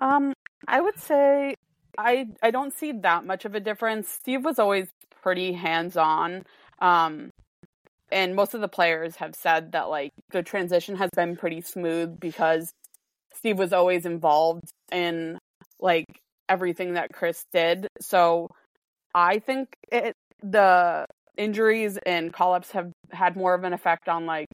Um, I would say I I don't see that much of a difference. Steve was always pretty hands on. Um, and most of the players have said that like the transition has been pretty smooth because Steve was always involved in like everything that Chris did. So I think it, the injuries and call ups have had more of an effect on like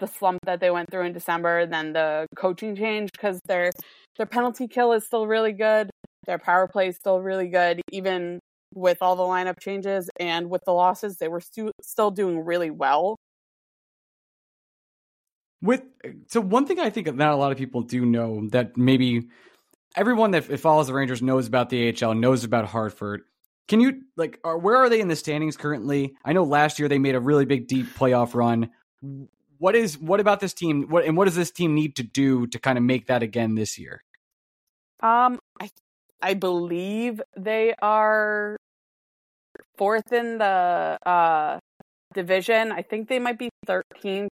the slump that they went through in December then the coaching change because their their penalty kill is still really good. Their power play is still really good, even with all the lineup changes and with the losses, they were stu- still doing really well. With so one thing I think not a lot of people do know that maybe everyone that follows the Rangers knows about the AHL knows about Hartford. Can you like are, where are they in the standings currently? I know last year they made a really big deep playoff run. What is what about this team? What and what does this team need to do to kind of make that again this year? Um, I I believe they are fourth in the uh, division. I think they might be 13th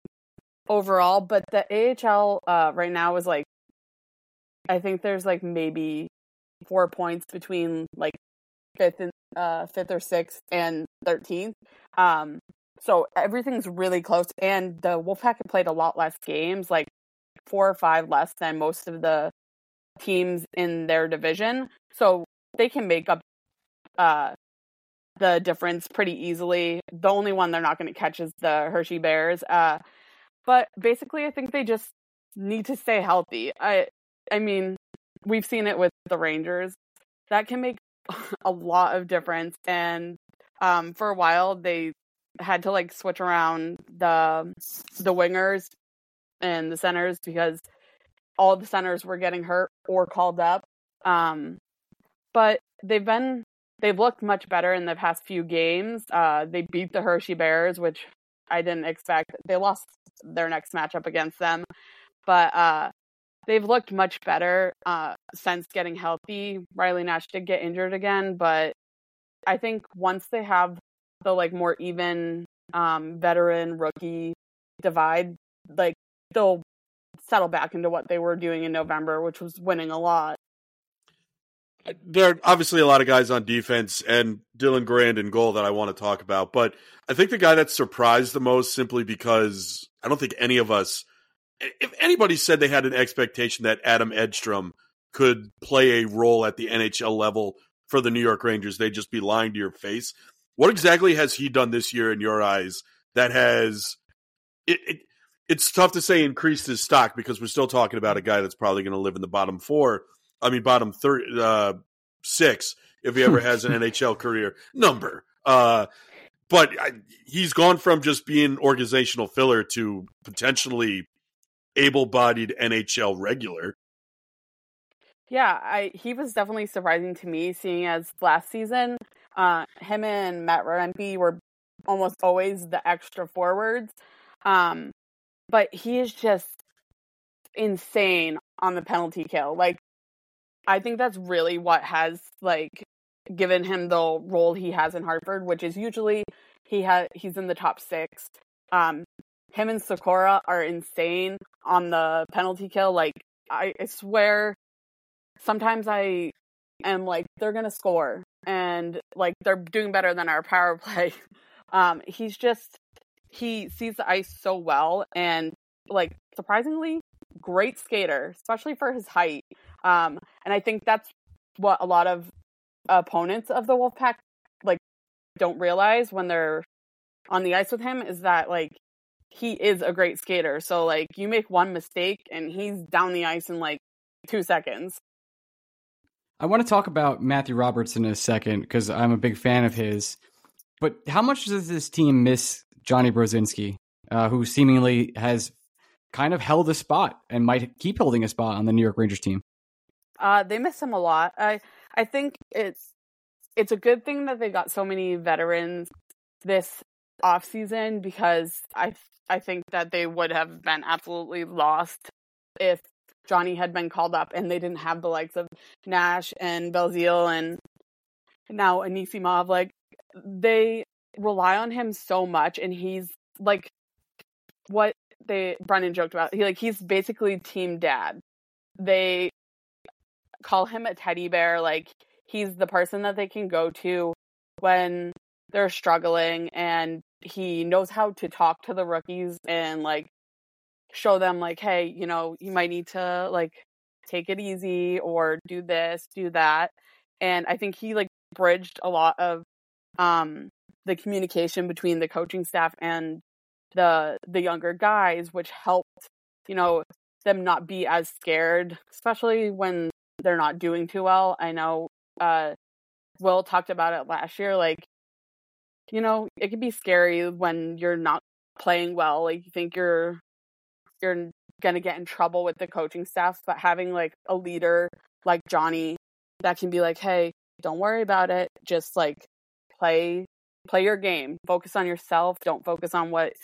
overall, but the AHL uh, right now is like, I think there's like maybe four points between like fifth and uh, fifth or sixth and 13th. Um, so everything's really close, and the Wolfpack have played a lot less games, like four or five less than most of the teams in their division. So they can make up uh, the difference pretty easily. The only one they're not going to catch is the Hershey Bears. Uh, but basically, I think they just need to stay healthy. I, I mean, we've seen it with the Rangers. That can make a lot of difference. And um, for a while, they had to like switch around the the wingers and the centers because all the centers were getting hurt or called up. Um, but they've been they've looked much better in the past few games. Uh, they beat the Hershey Bears, which I didn't expect. They lost their next matchup against them, but uh, they've looked much better uh, since getting healthy. Riley Nash did get injured again, but I think once they have the like more even um, veteran rookie divide, like they'll settle back into what they were doing in November, which was winning a lot there are obviously a lot of guys on defense and Dylan Garand in goal that I want to talk about, but I think the guy that surprised the most simply because I don't think any of us, if anybody said they had an expectation that Adam Edstrom could play a role at the NHL level for the New York Rangers, they'd just be lying to your face. What exactly has he done this year in your eyes that has it, it it's tough to say increased his stock because we're still talking about a guy that's probably going to live in the bottom four I mean, bottom third, uh, six if he ever has an NHL career number. Uh, but I, he's gone from just being organizational filler to potentially able-bodied NHL regular. Yeah, I he was definitely surprising to me, seeing as last season, uh, him and Matt Rempe were almost always the extra forwards. Um, but he is just insane on the penalty kill. Like I think that's really what has like given him the role he has in Hartford, which is usually he has he's in the top six. Um, him and Sykora are insane on the penalty kill. Like I, I swear, sometimes I am like they're gonna score, and like they're doing better than our power play. Um, he's just he sees the ice so well, and like surprisingly great skater, especially for his height. Um, and I think that's what a lot of opponents of the Wolfpack like don't realize when they're on the ice with him is that like he is a great skater. So like you make one mistake and he's down the ice in like two seconds. I want to talk about Matthew Robertson in a second because I'm a big fan of his. But how much does this team miss Johnny Brodzinski, uh, who seemingly has kind of held a spot and might keep holding a spot on the New York Rangers team? Uh, they miss him a lot. I I think it's it's a good thing that they got so many veterans this off season because I I think that they would have been absolutely lost if Johnny had been called up and they didn't have the likes of Nash and Belzile and now Anisimov. Like they rely on him so much and he's like what they Brennan joked about. He like he's basically team dad. They call him a teddy bear. Like he's the person that they can go to when they're struggling and he knows how to talk to the rookies and like show them like hey you know you might need to like take it easy or do this do that and i think he like bridged a lot of um the communication between the coaching staff and the the younger guys which helped you know them not be as scared especially when they're not doing too well. I know uh will talked about it last year like you know it can be scary when you're not playing well like you think you're you're going to get in trouble with the coaching staff, but having like a leader like Johnny that can be like, "Hey, don't worry about it. Just like play play your game. Focus on yourself. Don't focus on what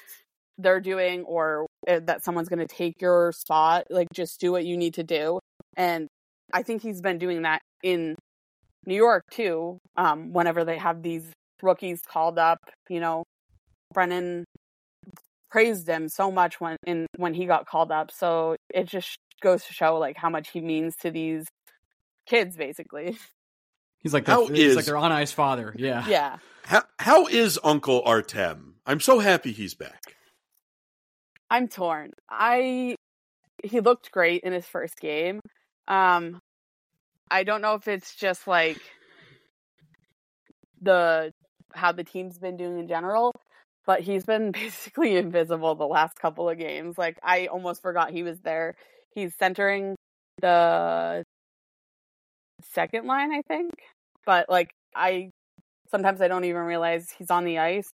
they're doing or eh, that someone's going to take your spot. Like just do what you need to do." And I think he's been doing that in New York too. Um, whenever they have these rookies called up, you know, Brennan praised him so much when in when he got called up. So it just goes to show like how much he means to these kids, basically. He's like the, he's like their on ice father. Yeah. Yeah. How how is Uncle Artem? I'm so happy he's back. I'm torn. I he looked great in his first game. Um I don't know if it's just like the how the team's been doing in general, but he's been basically invisible the last couple of games. Like I almost forgot he was there. He's centering the second line, I think. But like I sometimes I don't even realize he's on the ice.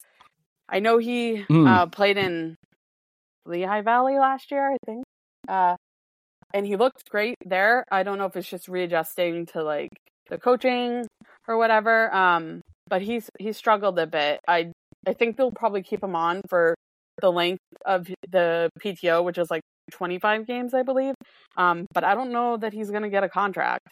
I know he mm. uh, played in Lehigh Valley last year, I think. Uh, and he looked great there. I don't know if it's just readjusting to like the coaching or whatever. Um, but he's he struggled a bit. I I think they'll probably keep him on for the length of the PTO, which is like 25 games, I believe. Um, but I don't know that he's going to get a contract.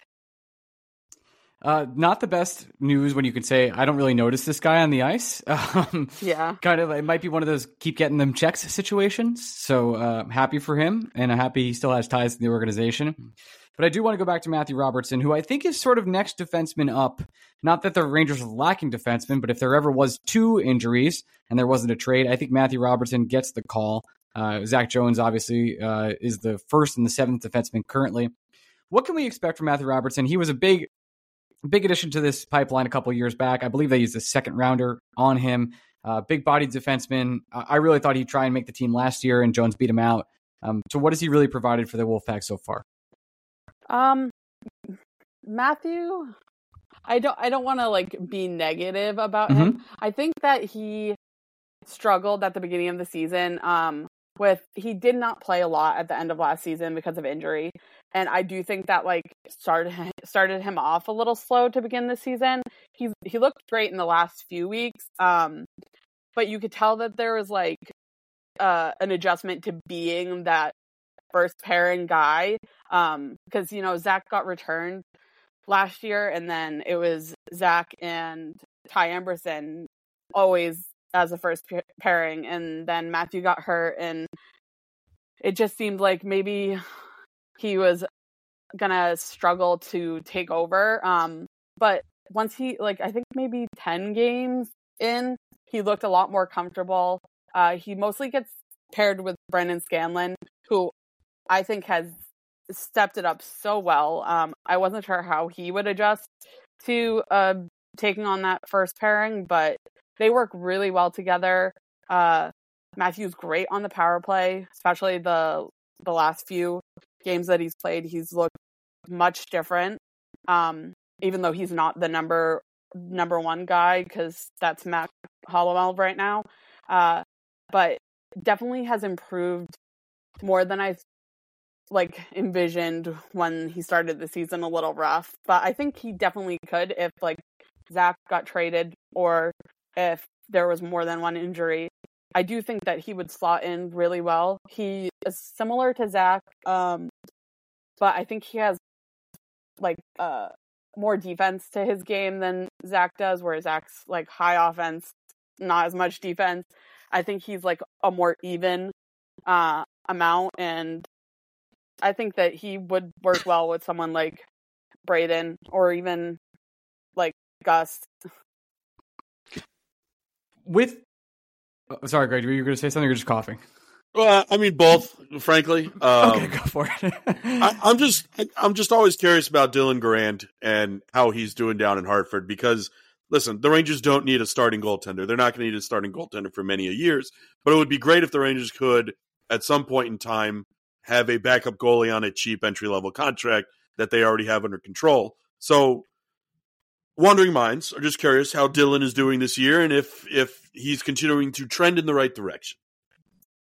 Uh, not the best news when you can say I don't really notice this guy on the ice. Um, yeah, kind of. It might be one of those keep getting them checks situations. So uh, happy for him, and I'm happy he still has ties to the organization. But I do want to go back to Matthew Robertson, who I think is sort of next defenseman up. Not that the Rangers are lacking defensemen, but if there ever was two injuries and there wasn't a trade, I think Matthew Robertson gets the call. Uh, Zach Jones obviously uh, is the first and the seventh defenseman currently. What can we expect from Matthew Robertson? He was a big, big addition to this pipeline a couple years back. I believe they used a second rounder on him. Uh, big bodied defenseman. I really thought he'd try and make the team last year, and Jones beat him out. Um, so, what has he really provided for the Wolfpack so far? Um, Matthew, I don't. I don't want to like be negative about mm-hmm. him. I think that he struggled at the beginning of the season. Um, with he did not play a lot at the end of last season because of injury, and I do think that like started started him off a little slow to begin the season. He he looked great in the last few weeks. Um, but you could tell that there was like uh, an adjustment to being that first pairing guy. Um, because you know Zach got returned last year, and then it was Zach and Ty Emberson always as a first pairing, and then Matthew got hurt, and it just seemed like maybe he was gonna struggle to take over. Um, but once he like I think maybe ten games in, he looked a lot more comfortable. Uh, he mostly gets paired with Brandon Scanlin, who I think has stepped it up so well. Um, I wasn't sure how he would adjust to uh, taking on that first pairing, but they work really well together. Uh, Matthew's great on the power play, especially the the last few games that he's played. He's looked much different, um, even though he's not the number number one guy because that's Mac Hollowell right now. Uh, but definitely has improved more than I like envisioned when he started the season a little rough, but I think he definitely could if like Zach got traded or if there was more than one injury. I do think that he would slot in really well. He is similar to Zach, um, but I think he has like uh more defense to his game than Zach does, where Zach's like high offense, not as much defense. I think he's like a more even uh amount and I think that he would work well with someone like Braden or even like Gus. With oh, sorry, Greg, were you going to say something? You're just coughing. Well, I mean both, frankly. Um, okay, go for it. I, I'm just, I'm just always curious about Dylan Garand and how he's doing down in Hartford because, listen, the Rangers don't need a starting goaltender. They're not going to need a starting goaltender for many years. But it would be great if the Rangers could, at some point in time, have a backup goalie on a cheap entry level contract that they already have under control. So, wandering minds are just curious how Dylan is doing this year and if if he's continuing to trend in the right direction.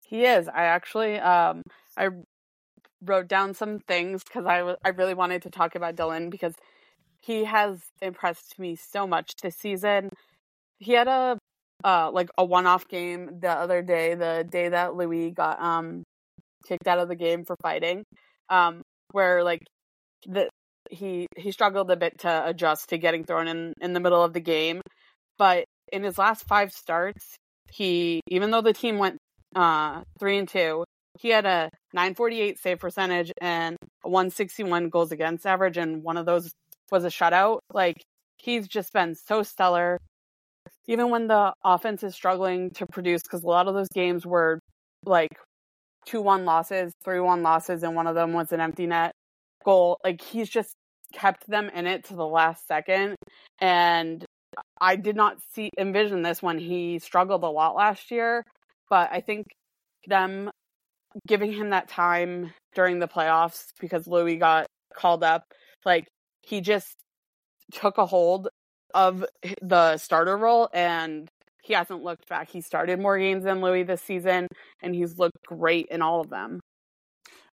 He is. I actually um I wrote down some things because I I really wanted to talk about Dylan because he has impressed me so much this season. He had a uh like a one off game the other day, the day that Louis got um kicked out of the game for fighting. Um where like the he he struggled a bit to adjust to getting thrown in in the middle of the game, but in his last five starts, he even though the team went uh three and two, he had a 948 save percentage and a 161 goals against average, and one of those was a shutout. Like he's just been so stellar. Even when the offense is struggling to produce, because a lot of those games were like two one losses, three one losses, and one of them was an empty net goal. Like he's just kept them in it to the last second. And I did not see envision this when he struggled a lot last year. But I think them giving him that time during the playoffs because Louis got called up, like he just took a hold of the starter role and he hasn't looked back. He started more games than Louis this season and he's looked great in all of them.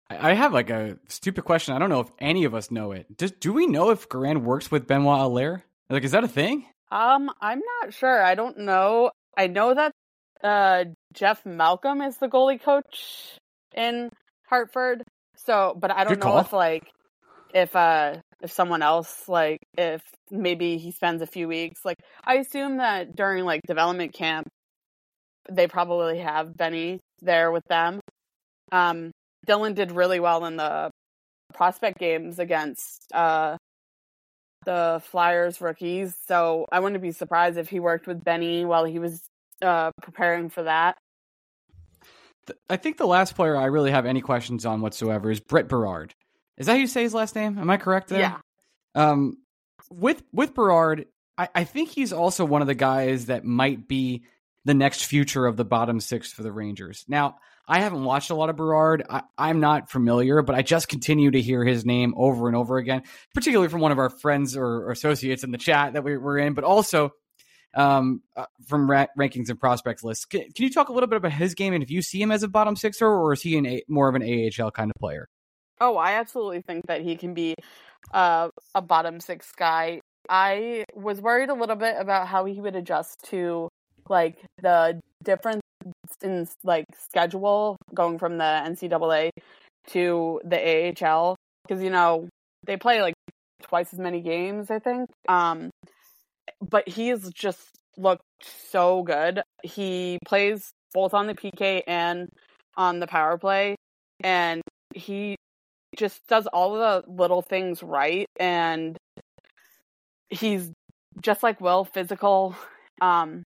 I have like a stupid question. I don't know if any of us know it. Does, do we know if Garand works with Benoit Allaire? Like, is that a thing? Um, I'm not sure. I don't know. I know that uh Jeff Malcolm is the goalie coach in Hartford. So, but I don't Good know call. if like if uh if someone else like if maybe he spends a few weeks. Like I assume that during like development camp they probably have Benny there with them. Um Dylan did really well in the prospect games against uh the Flyers rookies. So I wouldn't be surprised if he worked with Benny while he was uh preparing for that. I think the last player I really have any questions on whatsoever is Brett Berard. Is that how you say his last name? Am I correct there? Yeah. Um, with with Berard, I, I think he's also one of the guys that might be the next future of the bottom six for the Rangers. Now, I haven't watched a lot of Berard. I, I'm not familiar, but I just continue to hear his name over and over again, particularly from one of our friends or, or associates in the chat that we, we're in, but also um, uh, from ra- rankings and prospects lists. Can, can you talk a little bit about his game and if you see him as a bottom sixer or is he an a, more of an AHL kind of player? Oh, I absolutely think that he can be uh, a bottom six guy. I was worried a little bit about how he would adjust to like the difference in like schedule going from the NCAA to the AHL because you know they play like twice as many games, I think. Um, but he's just looked so good. He plays both on the PK and on the power play, and he just does all the little things right. And he's just like Will, physical. Um,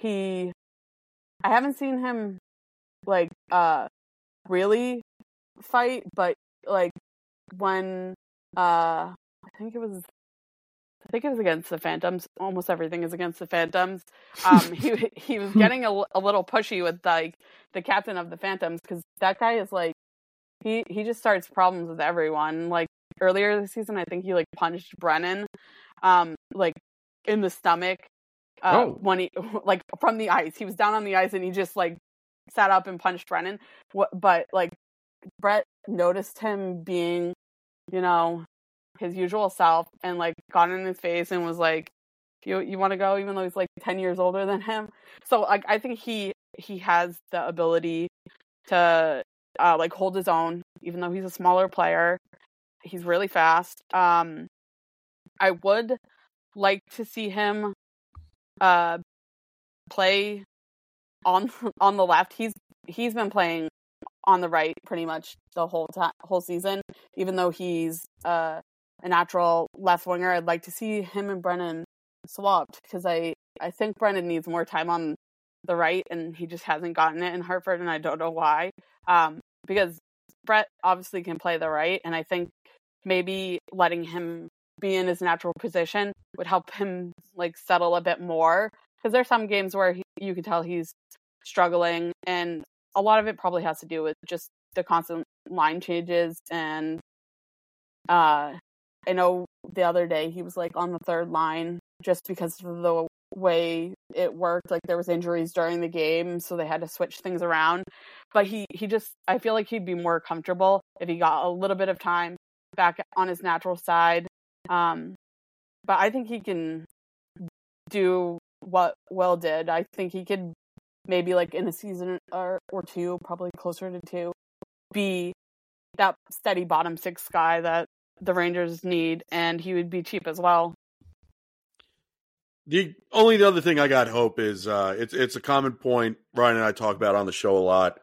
he, I haven't seen him like uh really fight, but like when uh I think it was I think it was against the Phantoms. Almost everything is against the Phantoms. Um, he he was getting a, a little pushy with like the captain of the Phantoms because that guy is like he he just starts problems with everyone. Like earlier this season, I think he like punched Brennan, um, like in the stomach. Uh, Oh. when he like from the ice, he was down on the ice and he just like sat up and punched Brennan. But like Brett noticed him being, you know, his usual self and like got in his face and was like, "You you want to go?" Even though he's like ten years older than him. So like I think he he has the ability to uh, like hold his own, even though he's a smaller player. he's really fast. Um, I would like to see him uh play on on the left. He's he's been playing on the right pretty much the whole time whole season. Even though he's uh, a natural left winger, I'd like to see him and Brennan swapped because I I think Brennan needs more time on the right, and he just hasn't gotten it in Hartford, and I don't know why. Um, because Brett obviously can play the right, and I think maybe letting him be in his natural position would help him like settle a bit more. Because there's some games where he, you can tell he's struggling, and a lot of it probably has to do with just the constant line changes and uh I know the other day he was like on the third line just because of the way it worked like there was injuries during the game so they had to switch things around. But he he just I feel like he'd be more comfortable if he got a little bit of time back on his natural side. Um but I think he can do what Will did. I think he could maybe like in a season or, or two, probably closer to two, be that steady bottom six guy that the Rangers need, and he would be cheap as well. The only the other thing I got hope is uh, it's it's a common point Ryan and I talk about on the show a lot,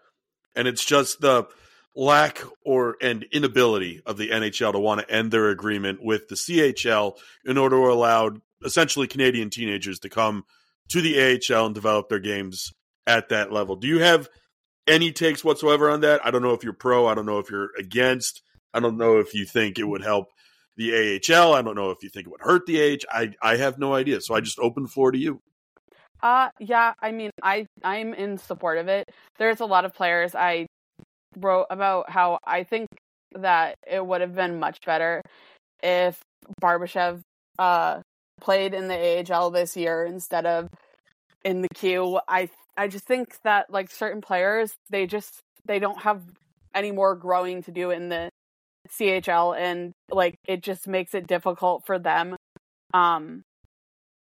and it's just the lack or and inability of the NHL to want to end their agreement with the CHL in order to allow essentially Canadian teenagers to come to the AHL and develop their games at that level. Do you have any takes whatsoever on that? I don't know if you're pro. I don't know if you're against. I don't know if you think it would help the AHL. I don't know if you think it would hurt the AH. I I have no idea. So I just open the floor to you. Uh yeah, I mean I I'm in support of it. There's a lot of players I wrote about how I think that it would have been much better if Barbashev uh played in the AHL this year instead of in the queue. I I just think that like certain players, they just they don't have any more growing to do in the CHL and like it just makes it difficult for them um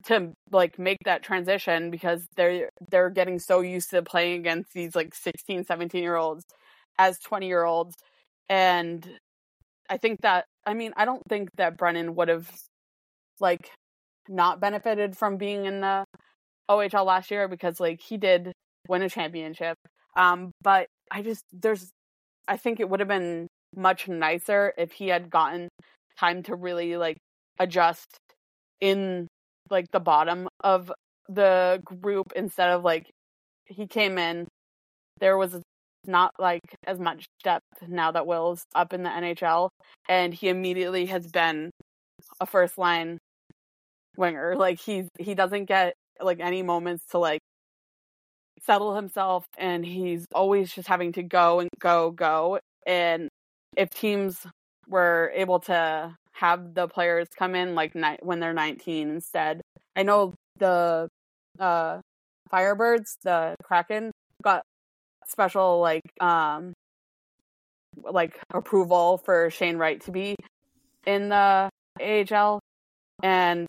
to like make that transition because they're they're getting so used to playing against these like 16 17 year olds as 20 year olds and i think that i mean i don't think that brennan would have like not benefited from being in the OHL last year because like he did win a championship. Um, but I just there's I think it would have been much nicer if he had gotten time to really like adjust in like the bottom of the group instead of like he came in there was not like as much depth now that Will's up in the NHL and he immediately has been a first line winger. Like he's he doesn't get like any moments to like settle himself and he's always just having to go and go go and if teams were able to have the players come in like ni- when they're 19 instead i know the uh firebirds the kraken got special like um like approval for shane wright to be in the ahl and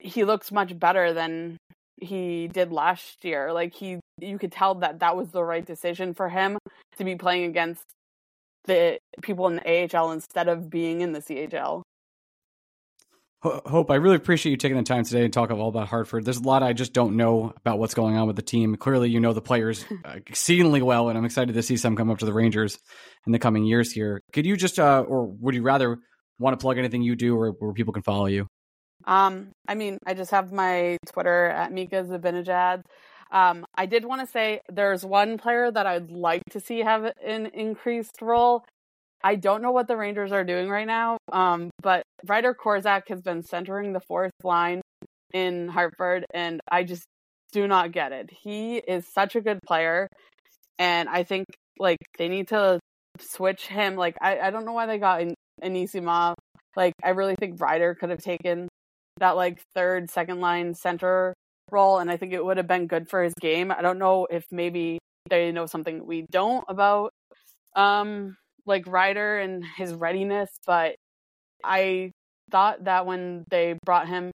he looks much better than he did last year. Like he, you could tell that that was the right decision for him to be playing against the people in the AHL instead of being in the CHL. Hope, I really appreciate you taking the time today and talk all about Hartford. There's a lot I just don't know about what's going on with the team. Clearly, you know the players exceedingly well, and I'm excited to see some come up to the Rangers in the coming years here. Could you just, uh, or would you rather want to plug anything you do or where people can follow you? Um, I mean, I just have my Twitter at Mika Zibanejad. Um, I did want to say there's one player that I'd like to see have an increased role. I don't know what the Rangers are doing right now, um, but Ryder Korczak has been centering the fourth line in Hartford, and I just do not get it. He is such a good player, and I think like they need to switch him. Like I, I don't know why they got Anisimov. Like I really think Ryder could have taken that like third, second line center role, and I think it would have been good for his game. I don't know if maybe they know something we don't about um like Ryder and his readiness, but I thought that when they brought him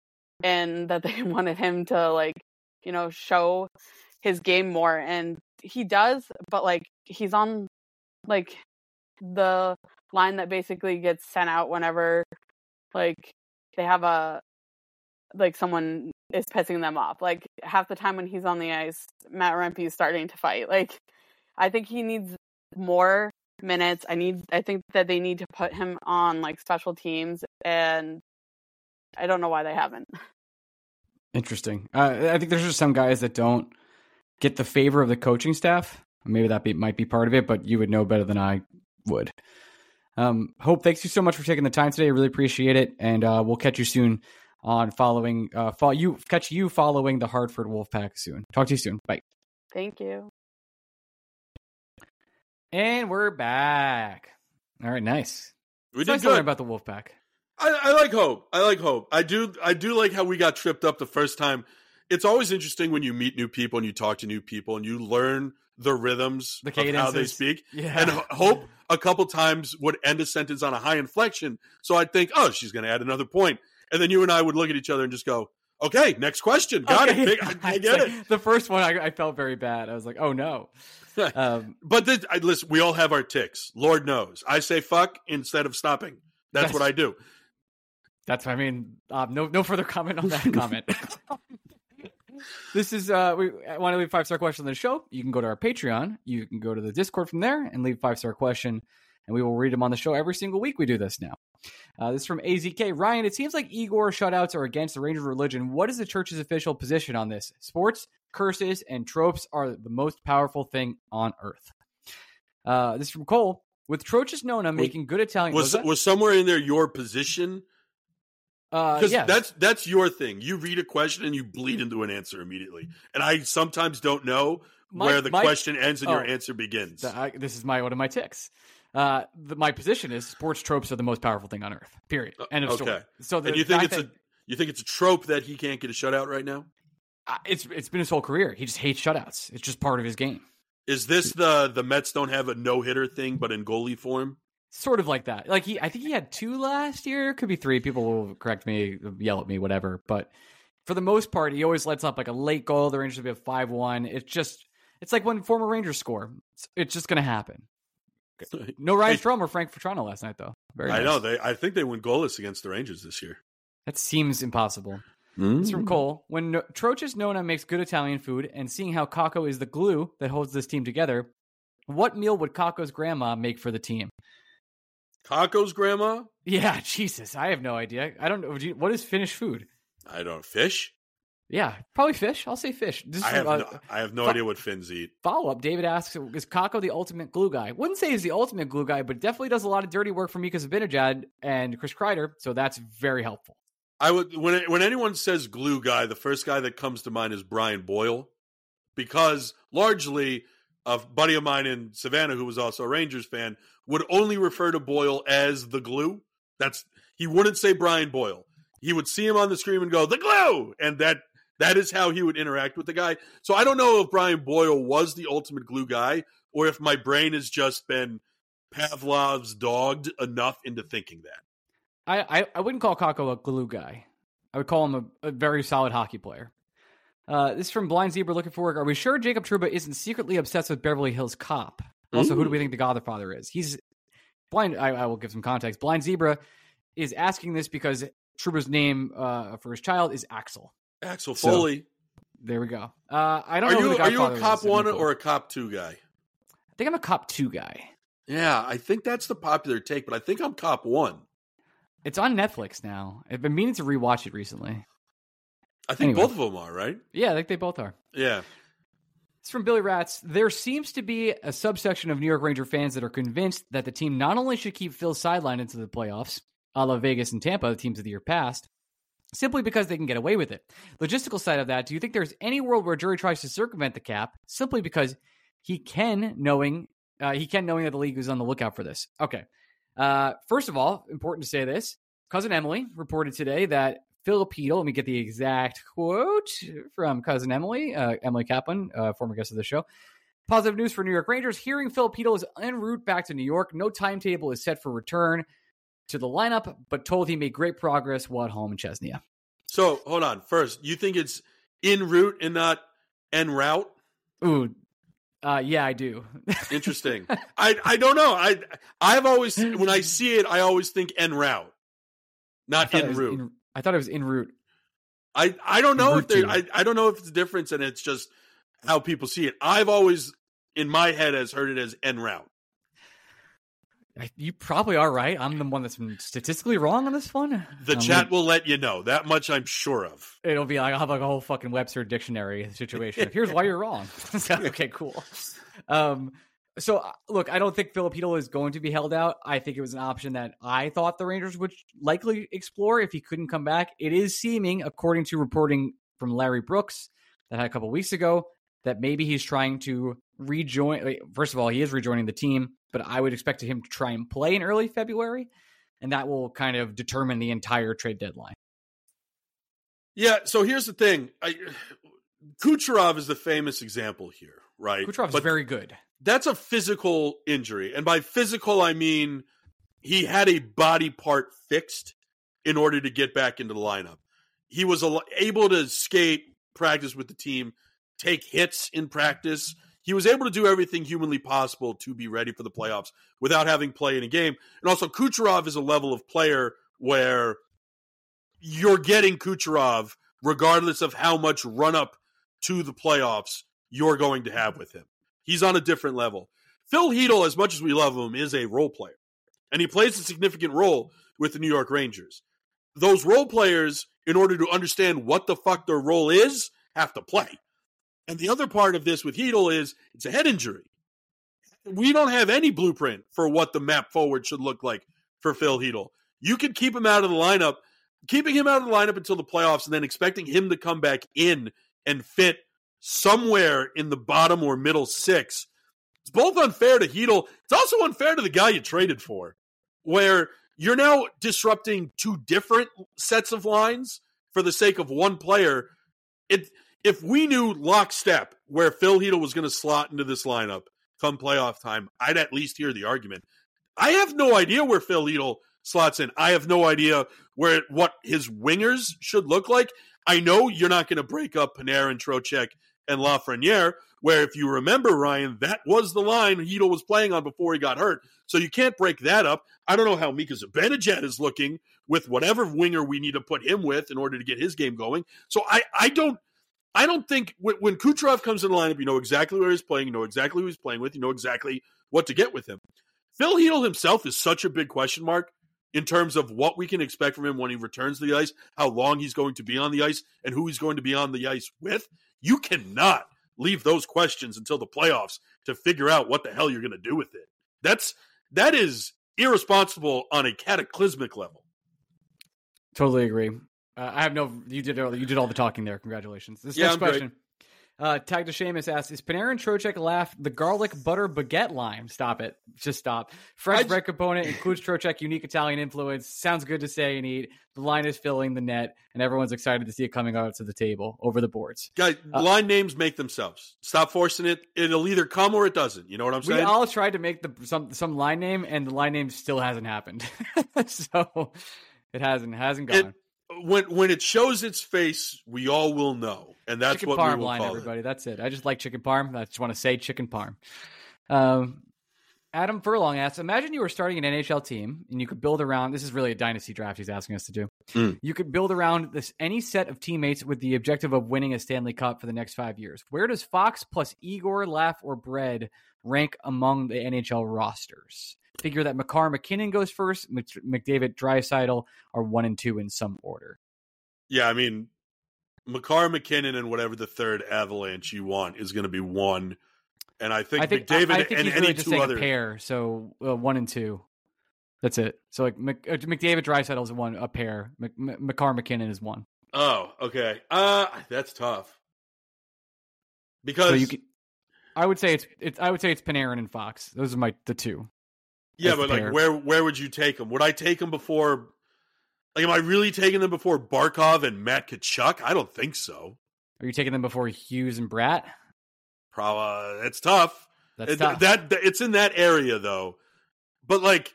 and that they wanted him to like, you know, show his game more and he does, but like he's on like the line that basically gets sent out whenever like they have a like someone is pissing them off. Like half the time when he's on the ice, Matt Rempe is starting to fight. Like I think he needs more minutes. I need I think that they need to put him on like special teams and I don't know why they haven't. Interesting. Uh, I think there's just some guys that don't get the favor of the coaching staff. Maybe that be, might be part of it, but you would know better than I would. Um, Hope, thanks you so much for taking the time today. I really appreciate it, and uh, we'll catch you soon on following. Uh, follow you catch you following the Hartford Wolfpack soon. Talk to you soon. Bye. Thank you. And we're back. All right, nice. We It's did nice good. about the Wolfpack. I, I like hope. I like hope. I do. I do like how we got tripped up the first time. It's always interesting when you meet new people and you talk to new people and you learn the rhythms The of how they speak. Yeah. And hope a couple times would end a sentence on a high inflection. So I'd think, oh, she's going to add another point, and then you and I would look at each other and just go, okay, next question. Got Okay. it. I, I get it. The first one, I, I felt very bad. I was like, oh no. Um, But this, I, listen, we all have our ticks. Lord knows. I say fuck instead of stopping. That's, That's- what I do. That's I mean, uh, no no further comment on that comment. this is uh we want to leave five star question on the show. You can go to our Patreon. You can go to the Discord from there and leave five star question, and we will read them on the show every single week. We do this now. Uh, this is from AZK Ryan. It seems like Igor shutouts are against the Rangers religion. What is the church's official position on this? Sports, curses, and tropes are the most powerful thing on earth. Uh, this is from Cole. With Trocheck's Nonna making good Italian Was that? was somewhere in there your position? uh, Because yeah. that's that's your thing. You read a question and you bleed into an answer immediately. And I sometimes don't know My- where the my- question ends and your oh. answer begins. I, this is my one of my ticks. Uh, the, my position is sports tropes are the most powerful thing on earth. Period. End of story. Uh, okay. So the and you think it's that- a you think it's a trope that he can't get a shutout right now? uh, it's it's been his whole career. He just hates shutouts. It's just part of his game. Is this the the Mets don't have a no hitter thing, but in goalie form? Sort of like that. Like he, I think he had two last year. Could be three. People will correct me, yell at me, whatever. But for the most part, he always lets up like a late goal. The Rangers will be a five one. It's just it's like when former Rangers score. It's, it's just going to happen. No Ryan Hey. Strome or Frank Vatrano last night though. Very I nice. know they. I think they went goalless against the Rangers this year. That seems impossible. This is from Cole. When no- Trocheck's Nonna makes good Italian food and seeing how Kakko is the glue that holds this team together, what meal would Kakko's grandma make for the team? Kakko's grandma? Yeah, Jesus, I have no idea. I don't know. Do you- What is Finnish food? I don't. Fish? Yeah, probably fish. I'll say fish. This I have uh, no, I have no fu- idea what Finns eat. follow up. David asks, "Is Kakko the ultimate glue guy?" Wouldn't say he's the ultimate glue guy, but definitely does a lot of dirty work for Mika Zibanejad and Chris Kreider. So that's very helpful. I would when when anyone says glue guy, the first guy that comes to mind is Brian Boyle, because largely a buddy of mine in Savannah who was also a Rangers fan would only refer to Boyle as the glue. That's he wouldn't say Brian Boyle. He would see him on the screen and go the glue, and that that is how he would interact with the guy. So I don't know if Brian Boyle was the ultimate glue guy or if my brain has just been Pavlov's dogged enough into thinking that. I, I, I wouldn't call Kakko a glue guy. I would call him a, a very solid hockey player. Uh, this is from Blind Zebra looking for work. Are we sure Jacob Trouba isn't secretly obsessed with Beverly Hills Cop? Also, who do we think the Godfather is? He's blind. I, I will give some context. Blind Zebra is asking this because Trouba's name uh, for his child is Axel. Axel So, Foley. There we go. Uh, I don't Are know. you are you a cop is. I have no one or a cop two guy? I think I'm a cop two guy. Yeah, I think that's the popular take, but I think I'm cop one. It's on Netflix now. I've been meaning to rewatch it recently. I think Anyway. both of them are right. Yeah, I think they both are. Yeah, It's from Billy Rats. There seems to be a subsection of New York Ranger fans that are convinced that the team not only should keep Phil sidelined into the playoffs, a la Vegas and Tampa, the teams of the year past, simply because they can get away with it. Logistical side of that, do you think there's any world where Drury tries to circumvent the cap simply because he can, knowing uh, he can, knowing that the league is on the lookout for this? Okay. Uh, first of all, important to say this. Cousin Emily reported today that Filip Chytil, let me get the exact quote from Cousin Emily, uh, Emily Kaplan, uh, former guest of the show. Positive news for New York Rangers. Hearing Filip Chytil is en route back to New York. No timetable is set for return to the lineup, but told he made great progress while at home in Czechia. So hold on. First, you think it's en route and not en route? Ooh, Uh, yeah, I do. Interesting. I I don't know. I I've always when I see it, I always think en route, not en route. in- I thought it was en route. I I don't know if there. I I don't know if it's a difference, and it's just how people see it. I've always in my head has heard it as en route. I- You probably are right. I'm the one that's been statistically wrong on this one. The Um, chat will let you know that much. I'm sure of. It'll be like I'll have like a whole fucking Webster dictionary situation. Here's why you're wrong. Okay, cool. Um, so uh, look, I don't think Filip Chytil is going to be held out. I think it was an option that I thought the Rangers would likely explore if he couldn't come back. It is seeming, according to reporting from Larry Brooks that had a couple weeks ago, that maybe he's trying to rejoin. First of all, he is rejoining the team, but I would expect him to try and play in early February, and that will kind of determine the entire trade deadline. Yeah. So here's the thing. I, Kucherov is the famous example here, right? Kucherov's But very good. that's a physical injury, and by physical I mean he had a body part fixed in order to get back into the lineup. He was able to skate, practice with the team, take hits in practice. He was able to do everything humanly possible to be ready for the playoffs without having play in a game. And also, Kucherov is a level of player where you're getting Kucherov regardless of how much run up to the playoffs you're going to have with him. He's on a different level. Phil Chytil, as much as we love him, is a role player, and he plays a significant role with the New York Rangers. Those role players, in order to understand what the fuck their role is, have to play. And the other part of this with Chytil is it's a head injury. We don't have any blueprint for what the map forward should look like for Phil Chytil. You could keep him out of the lineup, keeping him out of the lineup until the playoffs, and then expecting him to come back in and fit somewhere in the bottom or middle six. It's both unfair to Chytil. It's also unfair to the guy you traded for, where you're now disrupting two different sets of lines for the sake of one player. It if we knew lockstep where Phil Chytil was going to slot into this lineup come playoff time, I'd at least hear the argument. I have no idea where Phil Chytil slots in. I have no idea where what his wingers should look like. I know you're not going to break up Panarin, Trocheck, and Lafreniere, where if you remember, Ryan, that was the line Chytil was playing on before he got hurt. So you can't break that up. I don't know how Mika Zibanejad is looking with whatever winger we need to put him with in order to get his game going. So I, I don't I don't think when, when Kucherov comes in the lineup, you know exactly where he's playing, you know exactly who he's playing with, you know exactly what to get with him. Phil Chytil himself is such a big question mark in terms of what we can expect from him when he returns to the ice, how long he's going to be on the ice, and who he's going to be on the ice with. You cannot leave those questions until the playoffs to figure out what the hell you're going to do with it. That's that is irresponsible on a cataclysmic level. Totally agree. Uh, I have no. You did. all- You did all the talking there. Congratulations. This Yeah, next I'm great. question. Uh, Tag to Seamus asks: Is Panarin Trocheck laugh the garlic butter baguette line? Stop it. Just stop. Fresh bread component includes Trocheck unique Italian influence. Sounds good to say and eat. The line is filling the net, and everyone's excited to see it coming out to the table over the boards. Guys, Uh, line names make themselves. Stop forcing it. It'll either come or it doesn't. You know what I'm saying? We all tried to make the some some line name, and the line name still hasn't happened. so it hasn't hasn't gone. It- when when it shows its face, we all will know, and that's chicken what parm we will line, call everybody. That's it. I just like chicken parm. I just want to say chicken parm. Um, Adam Furlong asks: Imagine you were starting an NHL team and you could build around. This is really a dynasty draft. He's asking us to do. Mm. You could build around this any set of teammates with the objective of winning a Stanley Cup for the next five years. Where does Fox plus Igor, Laugh, or Bread rank among the NHL rosters? Figure that Makar MacKinnon goes first. Mc- McDavid, Draisaitl are one and two in some order. Yeah, I mean, Makar, MacKinnon, and whatever the third Avalanche you want is going to be one, and I think, I think McDavid I, I think and he's any really just two other. a pair. So uh, one and two. That's it. So like Mc, uh, McDavid Draisaitl is one a pair. Mc, Makar MacKinnon is one. Oh, okay. Uh that's tough because So you can. I would say it's it's. I would say it's Panarin and Fox. Those are my the two. Yeah, but like where where would you take them? Would I take them before? Like, am I really taking them before Barkov and Matt Tkachuk? I don't think so. Are you taking them before Hughes and Bratt? Probably uh, that's tough. That's It- tough. That, that it's in that area though. But like,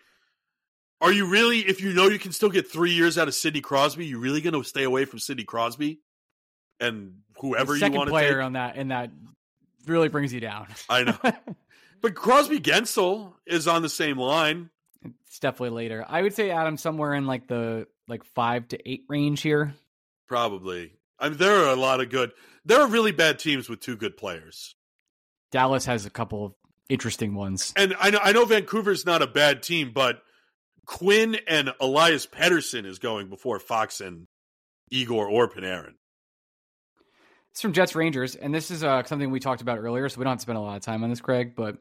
are you really? If you know you can still get three years out of Sidney Crosby, you really going to stay away from Sidney Crosby and whoever you want to player take? on that in that really brings you down. I know. but Crosby Guentzel is on the same line. It's definitely later. I would say Adam somewhere in like the like five to eight range here. Probably. I mean, there are a lot of good. There are really bad teams with two good players. Dallas has a couple of interesting ones. And I know I know Vancouver's not a bad team, but Quinn and Elias Pettersson is going before Fox and Igor or Panarin. It's from Jets Rangers, and this is uh, something we talked about earlier, so we don't have to spend a lot of time on this, Craig. But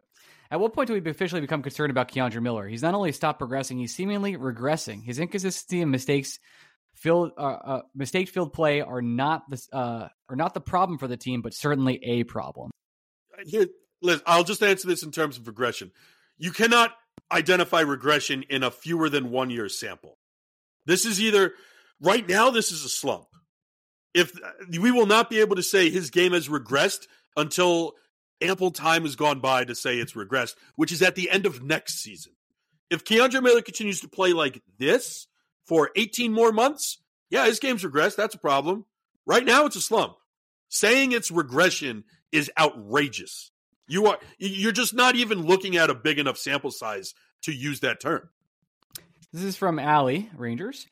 at what point do we officially become concerned about K'Andre Miller? He's not only stopped progressing, he's seemingly regressing. His inconsistency and mistakes filled uh, uh, mistake filled play are not the uh, are not the problem for the team, but certainly a problem. Here, Liz, I'll just answer this in terms of regression. You cannot identify regression in a fewer than one year sample. This is either right now. This is a slump. If we will not be able to say his game has regressed until ample time has gone by to say it's regressed, which is at the end of next season. If K'Andre Miller continues to play like this for 18 more months, yeah, his game's regressed. That's a problem. Right now, it's a slump. Saying it's regression is outrageous. You are you're just not even looking at a big enough sample size to use that term. This is from Alley Rangers.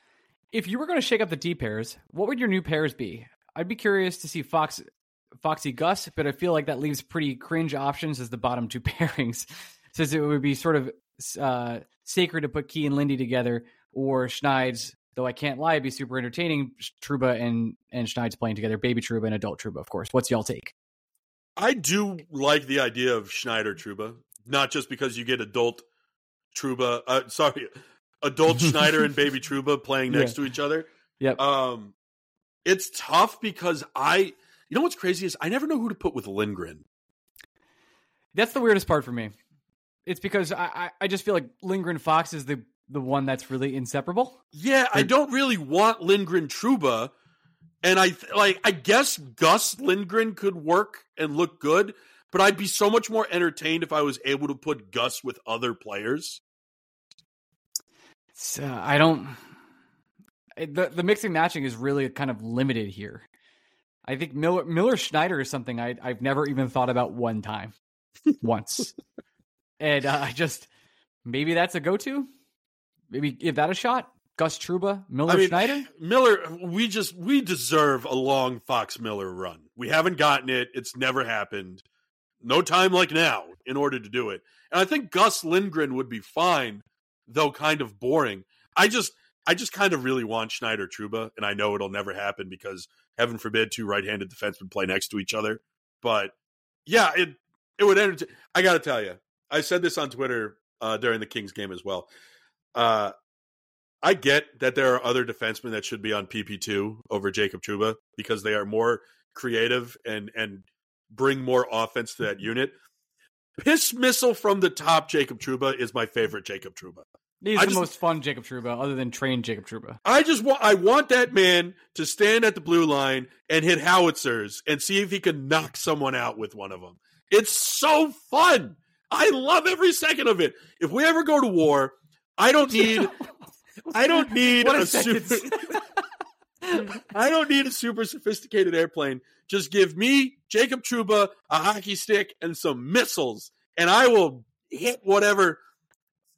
If you were going to shake up the D pairs, what would your new pairs be? I'd be curious to see Fox, Foxy Gus, but I feel like that leaves pretty cringe options as the bottom two pairings, since it would be sort of uh, sacred to put Key and Lindy together, or Schneid's. Though I can't lie, it'd be super entertaining. Trouba and and Schneid's playing together, baby Trouba and adult Trouba, of course. What's y'all take? I do like the idea of Schneider Trouba, not just because you get adult Trouba. Uh, sorry, adult Schneider and baby Trouba playing next yeah. to each other. Yep. Um, it's tough because I, you know, what's crazy is I never know who to put with Lindgren. That's the weirdest part for me. It's because I, I, I just feel like Lindgren Fox is the the one that's really inseparable. Yeah, I don't really want Lindgren Trouba, and I like I guess Gus Lindgren could work and look good, but I'd be so much more entertained if I was able to put Gus with other players. Uh, I don't. The the mixing matching is really kind of limited here. I think Miller Miller Schneider is something I I've never even thought about one time, once, and uh, I just maybe that's a go to. Maybe give that a shot. Gus Trouba, Miller I mean, Schneider? Miller, we just we deserve a long Fox Miller run. We haven't gotten it. It's never happened. No time like now in order to do it. And I think Gus Lindgren would be fine, though kind of boring. I just I just kind of really want Schneider Trouba, and I know it'll never happen because heaven forbid two right-handed defensemen play next to each other. But yeah, it it would entertain. I got to tell you, I said this on Twitter uh, during the Kings game as well. Uh, I get that there are other defensemen that should be on PP two over Jacob Trouba because they are more creative and and bring more offense to that unit. Piss missile from the top, Jacob Trouba is my favorite Jacob Trouba. He's I the just, most fun Jacob Trouba, other than trained Jacob Trouba. I just want I want that man to stand at the blue line and hit howitzers and see if he can knock someone out with one of them. It's so fun. I love every second of it. If we ever go to war, I don't need I don't need a, a super. I don't need a super sophisticated airplane. Just give me Jacob Trouba, a hockey stick, and some missiles, and I will hit whatever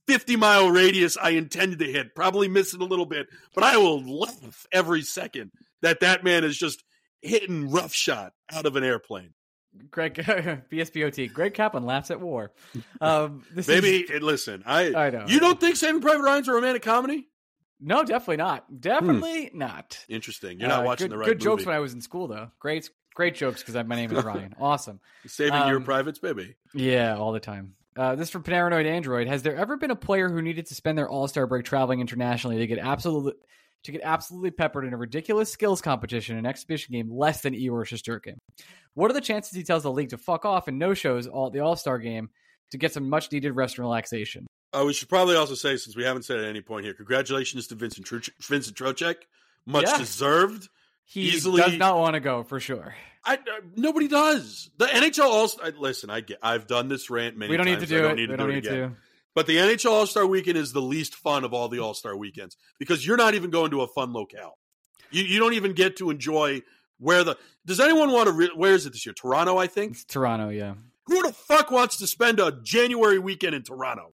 50 mile radius I intended to hit. Probably miss it a little bit, but I will laugh every second that that man is just hitting rough shot out of an airplane. Greg BSBOT. Greg Kaplan laughs at war. Um, Maybe is, listen. I I know. You don't think Saving Private Ryan's a romantic comedy? No, definitely not. Definitely hmm. not. Interesting. You're not uh, watching good, the right. Good movie. jokes when I was in school, though. Great, great jokes because my name is Ryan. Awesome. Saving um, your privates, baby. Yeah, all the time. Uh, this from Paranoid Android. Has there ever been a player who needed to spend their All Star break traveling internationally to get absolutely to get absolutely peppered in a ridiculous skills competition, an exhibition game less than Igor Shesterkin? What are the chances he tells the league to fuck off and no shows all the All Star game to get some much needed rest and relaxation? Uh, we should probably also say, since we haven't said at any point here, congratulations to Vincent Vincent Trocheck, much yeah. deserved. He easily, does not want to go for sure. I, uh, nobody does. The NHL All Star. listen. I get. I've done this rant many. We don't times. need to do I don't it. Need to we do don't it need again. to. But the NHL All Star Weekend is the least fun of all the All Star weekends because you're not even going to a fun locale. You you don't even get to enjoy where the does anyone want to? Re- where is it this year? Toronto, I think. It's Toronto, yeah. Who the fuck wants to spend a January weekend in Toronto?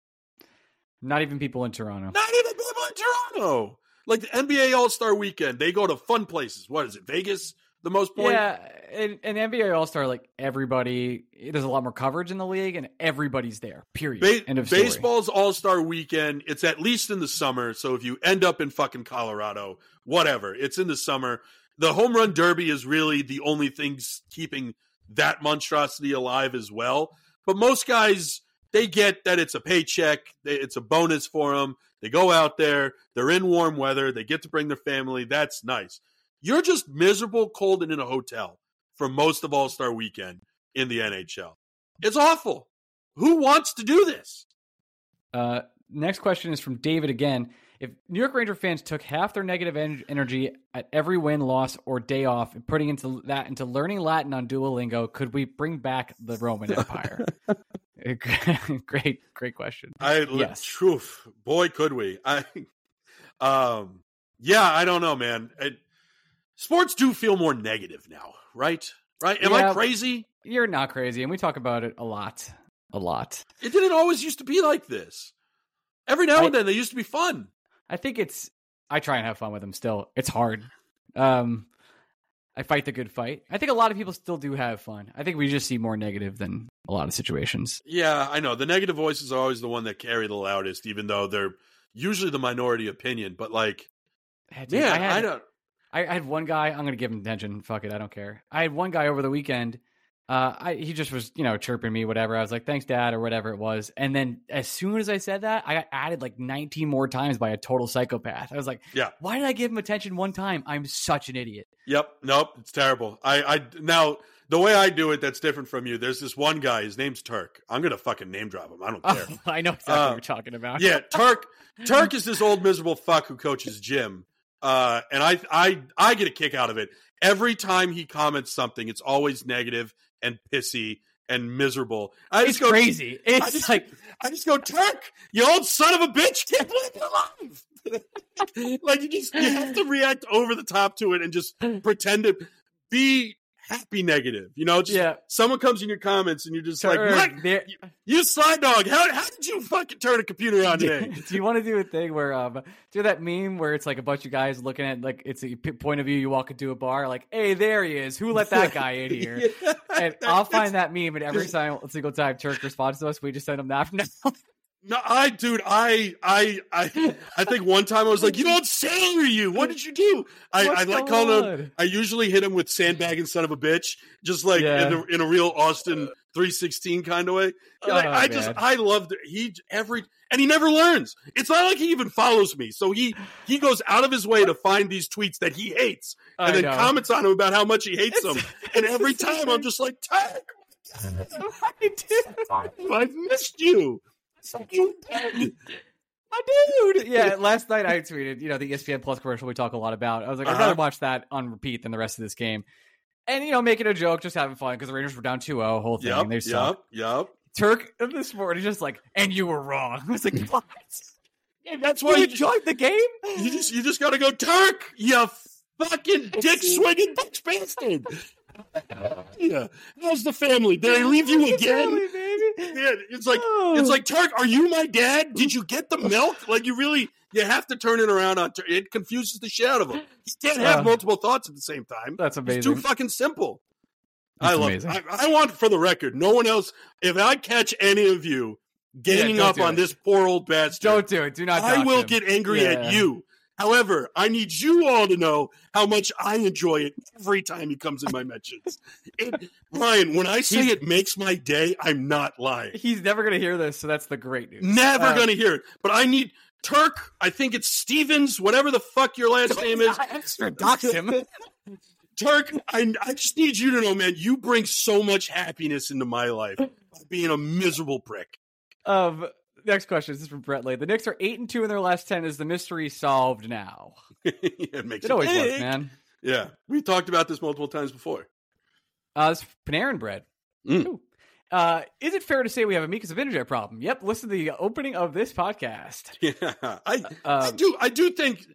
Not even people in Toronto. Not even people in Toronto. Like the NBA All Star Weekend, they go to fun places. What is it? Vegas, the most point. Yeah, and, and NBA All Star, like everybody, there's a lot more coverage in the league, and everybody's there. Period. Ba- End of story. baseball's All Star Weekend. It's at least in the summer. So if you end up in fucking Colorado, whatever, it's in the summer. The home run derby is really the only thing keeping that monstrosity alive as well. But most guys, they get that it's a paycheck. It's a bonus for them. They go out there. They're in warm weather. They get to bring their family. That's nice. You're just miserable, cold, and in a hotel for most of All Star Weekend in the NHL. It's awful. Who wants to do this? Uh, next question is from David again. If New York Ranger fans took half their negative en- energy at every win, loss, or day off and putting into that into learning Latin on Duolingo, could we bring back the Roman Empire? great, great question. I Yes. truth, boy, could we? I, um, yeah, I don't know, man. It, sports do feel more negative now, right? Right? Am Yeah. I crazy? You're not crazy, and we talk about it a lot, a lot. It didn't always used to be like this. Every now I- and then, they used to be fun. I think it's. I try and have fun with them. Still, it's hard. Um, I fight the good fight. I think a lot of people still do have fun. I think we just see more negative than a lot of situations. Yeah, I know. The negative voices are always the one that carry the loudest, even though they're usually the minority opinion. But like, Dude, man, I, had, I don't. I, I had one guy. I'm gonna give him attention. Fuck it, I don't care. I had one guy over the weekend. Uh, I, he just was, you know, chirping me, whatever. I was like, "Thanks, Dad," or whatever it was. And then as soon as I said that, I got added like 19 more times by a total psychopath. I was like, Yeah. why did I give him attention one time? I'm such an idiot." Yep. Nope. It's terrible. I, I now the way I do it that's different from you. There's this one guy. His name's Turk. I'm gonna fucking name drop him. I don't care. Oh, I know exactly Uh, what you're talking about. yeah, Turk. Turk is this old miserable fuck who coaches gym. Uh, and I, I, I get a kick out of it every time he comments something. It's always negative and pissy and miserable. I it's just go crazy. I It's just, like I just go, Turk, you old son of a bitch, can't believe you're alive. like you just you have to react over the top to it and just pretend to be happy negative. You know, just yeah. someone comes in your comments and you're just like, what? You slide dog. How, how did you fucking turn a computer on today? do you want to do a thing where um do that meme where it's like a bunch of guys looking at like it's a point of view you walk into a bar like hey there he is who let that guy in here Yeah. and I'll find that meme and every time single time Turk responds to us we just send him that from now. No, I, dude, I, I, I, I think one time I was like, "You don't say you? What did you do?" I, What's I like going calling him. I usually hit him with sandbagging son of a bitch, just like Yeah. in, a, in a real Austin three sixteen kind of way. And I, Oh, I just. I loved it. He every, and he never learns. It's not like he even follows me. So he he goes out of his way to find these tweets that he hates, and I then know. comments on him about how much he hates them. And every it's the same time I'm just like, Tag, I do. I've missed you. You dead. My dude. Yeah, last night I tweeted, you know, the ESPN Plus commercial we talk a lot about. I was like, I'd Uh-huh. rather watch that on repeat than the rest of this game. And, you know, making a joke, just having fun because the Rangers were down 2 0, whole thing. Yep, they suck. yep, yep. Turk this morning just like, and you were wrong. I was like, what? Yeah, that's why you, enjoyed the game? you just you just gotta go Turk, you fucking dick swinging bitch bastard. Yeah, how's the family? Did I leave you again? Baby. Yeah, it's like Oh. it's like Turk. Are you my dad? Did you get the milk? Like you really you have to turn it around on. Turk. It confuses the shit out of him. He can't have Uh, multiple thoughts at the same time. That's amazing. It's too fucking simple. That's I love. amazing. I, I want for the record, no one else. If I catch any of you ganging don't up on it. this poor old bastard, Don't do it. Do not. I will him. get angry Yeah. at you. However, I need you all to know how much I enjoy it every time he comes in my mentions. It, Ryan, when I say He's- it makes my day, I'm not lying. He's never going to hear this, so that's the great news. Never Uh, going to hear it. But I need Turk. I think it's Stevens, whatever the fuck your last name is. Extra dox him. Turk, I, I just need you to know, man, you bring so much happiness into my life by being a miserable prick. Um, next question. This is from Brett Lay. The Knicks are eight and two in their last ten. Is the mystery solved now? it makes It always was, tick. man. Yeah, we talked about this multiple times before. Uh, this Panarin bread. Mm. Uh, is it fair to say we have a Mika Zibanejad problem? Yep. Listen to the opening of this podcast. Yeah, I, I Um, do. I do think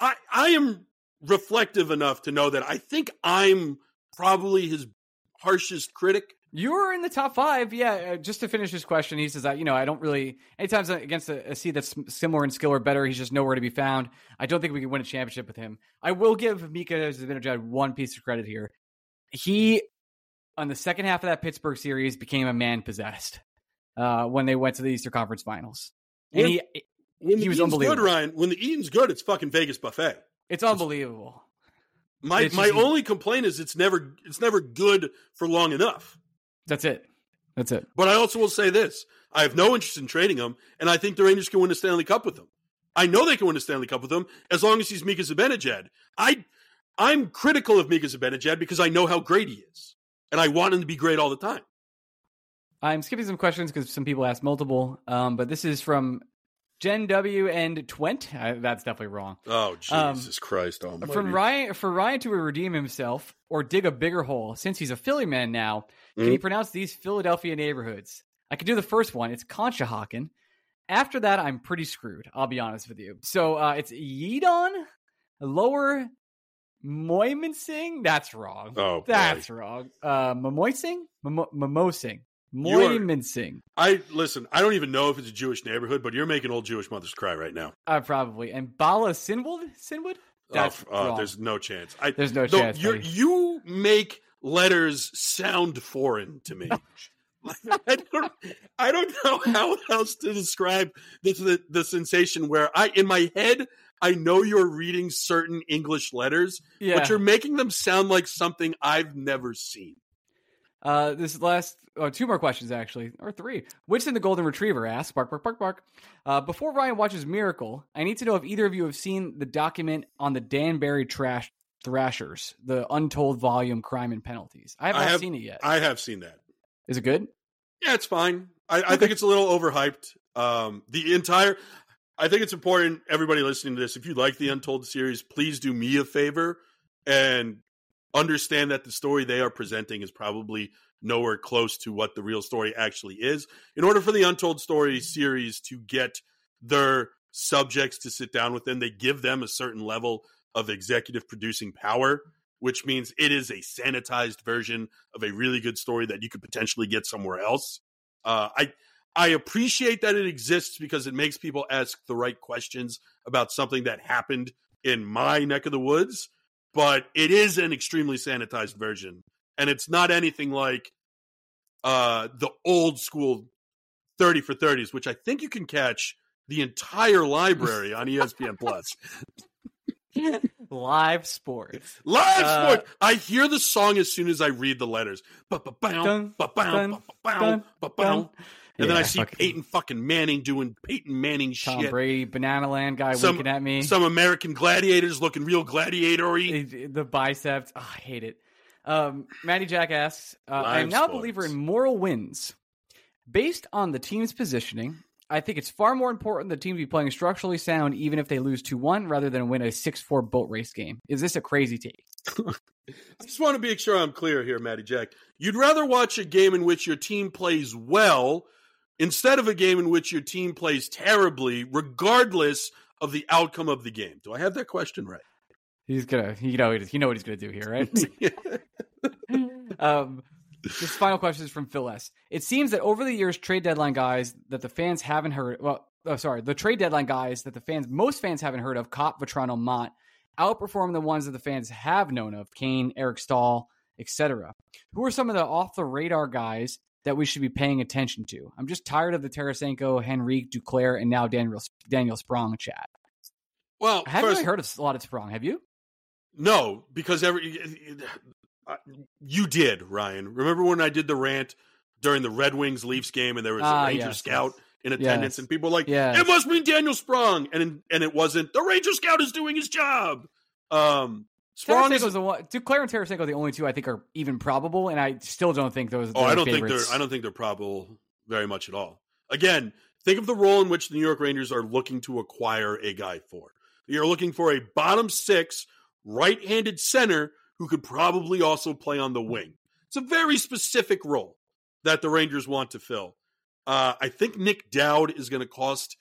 I I am reflective enough to know that I think I'm probably his harshest critic. You're in the top five, yeah. Uh, just to finish his question, he says that you know I don't really. Anytime against a, a seed that's similar in skill or better, he's just nowhere to be found. I don't think we can win a championship with him. I will give Mika Zibanejad one piece of credit here. He, on the second half of that Pittsburgh series, became a man possessed uh, when they went to the Eastern Conference Finals, and When- he When He the was eating's unbelievable. Good, Ryan. When the eating's good, it's fucking Vegas buffet. it's unbelievable. My It's my just- only complaint is it's never it's never good for long enough. That's it. That's it. But I also will say this: I have no interest in trading him, and I think the Rangers can win a Stanley Cup with him. I know they can win a Stanley Cup with him as long as he's Mika Zibanejad. I I'm critical of Mika Zibanejad because I know how great he is, and I want him to be great all the time. I'm skipping some questions because some people asked multiple. Um, but this is from Gen W and Twent. Uh, that's definitely wrong. Oh Um, Jesus Christ! Almighty. From Ryan for Ryan to redeem himself or dig a bigger hole, since he's a Philly man now, can he Mhm. pronounce these Philadelphia neighborhoods? I can do the first one. It's Conshohocken. After that, I'm pretty screwed. I'll be honest with you. So uh, it's Yedon, Lower Moimensing. That's wrong. Oh, boy. That's wrong. Uh, Momoising, Momo- You Moimensing. I listen. I don't even know if it's a Jewish neighborhood, but you're making old Jewish mothers cry right now. Uh, probably. And Bala Sinwood? Sinwood? That's oh, wrong. there's no chance. I, There's no chance, you're- You make letters sound foreign to me. I don't, I don't know how else to describe this, the, the sensation where I, in my head, I know you're reading certain English letters, Yeah. but you're making them sound like something I've never seen. Uh, this last oh, two more questions actually, or three. Which in the golden retriever asks, bark, bark, bark, bark. Uh, before Ryan watches Miracle, I need to know if either of you have seen the document on the Danbury trash Trashers, the untold volume crime and penalties. I have I not have- seen it yet. I have seen that. Is it good? Yeah, it's fine. I, I think it's a little overhyped. Um, the entire, I think it's important. Everybody listening to this, if you like the Untold series, please do me a favor and understand that the story they are presenting is probably nowhere close to what the real story actually is. In order for the Untold Story series to get their subjects to sit down with them, they give them a certain level of executive producing power, which means it is a sanitized version of a really good story that you could potentially get somewhere else. Uh, I I appreciate that it exists because it makes people ask the right questions about something that happened in my neck of the woods, but it is an extremely sanitized version, and it's not anything like uh, the old school thirty for thirties, which I think you can catch the entire library on ESPN Plus. Live sports. Live Uh, sport. I hear the song as soon as I read the letters. Dun, dun, dun, And then I see fucking- Peyton fucking Manning doing Peyton Manning Tom shit. Brady, Banana Land guy Some- winking at me. Some American gladiators looking real gladiatory. the the biceps. Oh, I hate it. Um, Matty Jack asks, uh, I am now a believer in moral wins. Based on the team's positioning, I think it's far more important the team be playing structurally sound even if they lose 2 1 rather than win a 6 4 boat race game. Is this a crazy take? I just want to be sure I'm clear here, Matty Jack. You'd rather watch a game in which your team plays well instead of a game in which your team plays terribly, regardless of the outcome of the game. Do I have that question right? He's gonna, you know, you know what he's gonna do here, right? um, this final question is from Phil S. It seems that over the years, trade deadline guys that the fans haven't heard. Well, oh, sorry, the trade deadline guys that the fans, most fans haven't heard of, Copp, Vatrano, Motte, outperform the ones that the fans have known of, Kane, Eric Staal, etc. Who are some of the off the radar guys that we should be paying attention to? I'm just tired of the Tarasenko, Henrique, Duclair, and now Daniel Daniel Sprong chat. well, I haven't first, really heard of a lot of Sprong. Have you? no, because every uh, you did, Ryan. Remember when I did the rant during the Red Wings Leafs game, and there was Ah, a Ranger yes, scout yes. in attendance, Yes. and people were like. "It must mean Daniel Sprong," and and it wasn't. The Ranger scout is doing his job. Um, Sprong is the one. Duclair and Tarasenko are the only two I think are even probable, and I still don't think those. Oh, I don't think they're. I don't think they're probable very much at all. Again, think of the role in which the New York Rangers are looking to acquire a guy for. You're looking for a bottom six, right-handed center who could probably also play on the wing. It's a very specific role that the Rangers want to fill. Uh, I think Nick Dowd is going to cost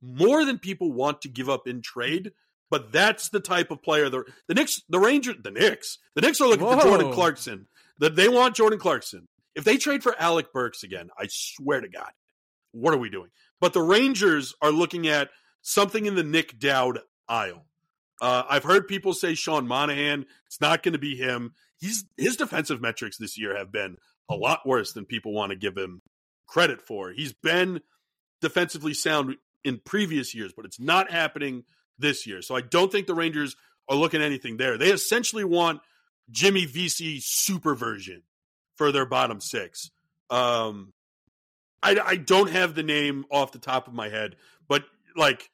more than people want to give up in trade, But that's the type of player the the Knicks, the Rangers, the Knicks, the Knicks are looking Whoa. for Jordan Clarkson. That they want Jordan Clarkson. If they trade for Alec Burks again, I swear to God, what are we doing? But the Rangers are looking at something in the Nick Dowd aisle. Uh, I've heard people say Sean Monahan. It's not going to be him. He's his defensive metrics this year have been a lot worse than people want to give him credit for. He's been defensively sound in previous years, but it's not happening this year. So I don't think the Rangers are looking at anything there. They essentially want Jimmy Vesey super version for their bottom six. Um, I, I don't have the name off the top of my head, but like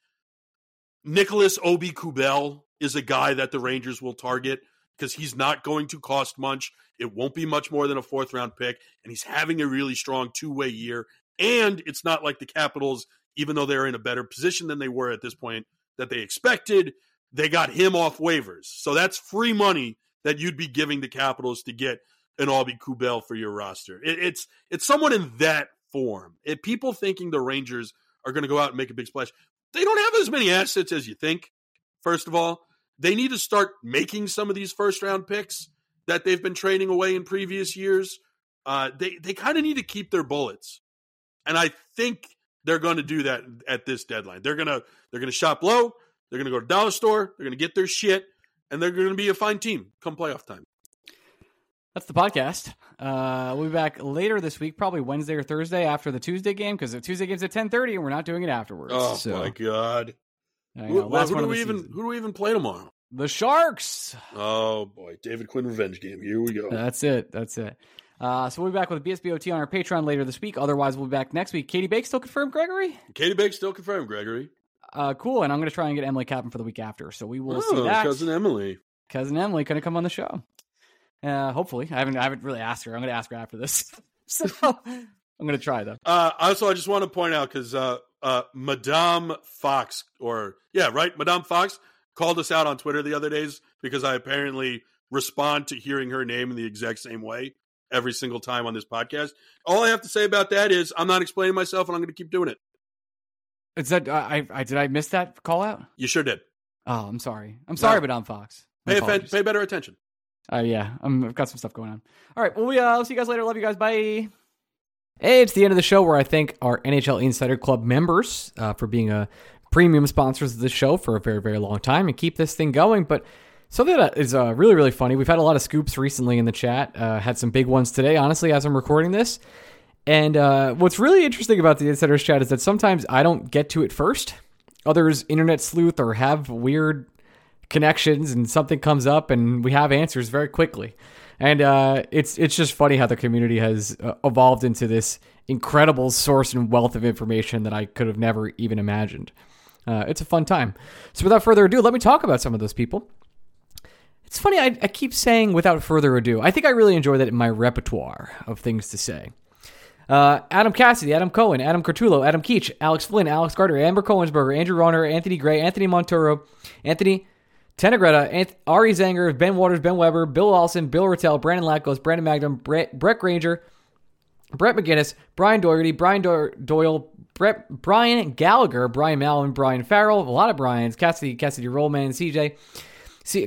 Nicholas Aube-Kubel is a guy that the Rangers will target because he's not going to cost much. It won't be much more than a fourth round pick, and he's having a really strong two way year. And it's not like the Capitals, even though they're in a better position than they were at this point that they expected, they got him off waivers. So that's free money that you'd be giving the Capitals to get an Aube-Kubel for your roster. It, it's it's someone in that form. If people thinking the Rangers are going to go out and make a big splash, they don't have as many assets as you think. First of all, they need to start making some of these first round picks that they've been trading away in previous years. Uh, they they kind of need to keep their bullets, and I think they're going to do that at this deadline. They're gonna they're gonna shop low. They're gonna go to dollar store. They're gonna get their shit, and they're gonna be a fine team come playoff time. That's the podcast. Uh, we'll be back later this week, probably Wednesday or Thursday after the Tuesday game, because the Tuesday game's at ten thirty, and we're not doing it afterwards. Oh so, my god! Who, know, who do we even season. who do we even play tomorrow? The Sharks. Oh boy, David Quinn revenge game. Here we go. That's it. That's it. Uh, so we'll be back with BSBOT on our Patreon later this week. Otherwise, we'll be back next week. Katie Bake still confirmed, Gregory? Katie Bake still confirmed. Gregory. Uh, cool. And I'm going to try and get Emily Kaplan for the week after. So we will see oh, that. cousin Emily. cousin Emily going to come on the show. Uh, hopefully, I haven't I haven't really asked her. I'm going to ask her after this. so I'm going to try though. Uh, also, I just want to point out because uh, uh, Madame Fox, or yeah, right, Madame Fox called us out on Twitter the other days because I apparently respond to hearing her name in the exact same way every single time on this podcast. All I have to say about that is I'm not explaining myself, and I'm going to keep doing it. Is that I, I did I miss that call out? You sure did. Oh, I'm sorry. I'm sorry, No. Madame Fox. My Pay, atten- apologies. pay better attention. Uh, yeah, I'm, I've got some stuff going on. All right, well, we, uh, I'll see you guys later. Love you guys. Bye. Hey, it's the end of the show where I thank our NHL Insider Club members uh, for being a premium sponsors of the show for a very, very long time and keep this thing going. But something that is uh, really, really funny. We've had a lot of scoops recently in the chat. Uh, had some big ones today, honestly, as I'm recording this. And uh, what's really interesting about the Insiders chat is that sometimes I don't get to it first. Others internet sleuth or have weird connections and something comes up and we have answers very quickly. And uh, it's it's just funny how the community has uh, evolved into this incredible source and wealth of information that I could have never even imagined. Uh, it's a fun time. So without further ado, let me talk about some of those people. It's funny, I, I keep saying without further ado. I think I really enjoy that in my repertoire of things to say. Uh, Adam Cassidy, Adam Cohen, Adam Cortullo, Adam Keach, Alex Flynn, Alex Carter, Amber Cohensberger, Andrew Ronner, Anthony Gray, Anthony Montoro, Anthony Tenegretta, Anth- Ari Zanger, Ben Waters, Ben Weber, Bill Olson, Bill Rattel, Brandon Lackos, Brandon Magnum, Brett, Brett Granger, Brett McGinnis, Brian Doherty, Brian Do- Doyle, Brett, Brian Gallagher, Brian Mallon, Brian Farrell, a lot of Brian's, Cassidy, Cassidy Rollman, CJ,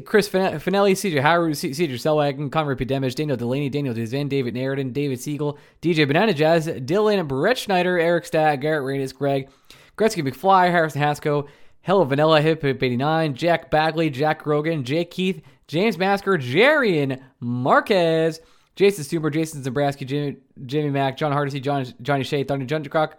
Chris Fin- Finelli, CJ C- CJ Selwagen, Conrad P. Daniel Delaney, Daniel Dizvan, David Narradin, David Siegel, DJ Banana Jazz, Dylan, Brett Schneider, Eric Stagg, Garrett Reyes, Greg, Gretzky McFly, Harrison Hasco, Hello Vanilla, Hip Hip 89, Jack Bagley, Jack Grogan, Jake Keith, James Masker, Jarian Marquez, Jason Stuber, Jason Zabraski, Jimmy, Jimmy Mack, John Hardesty, John, Johnny Shea, Thunder Jundercock,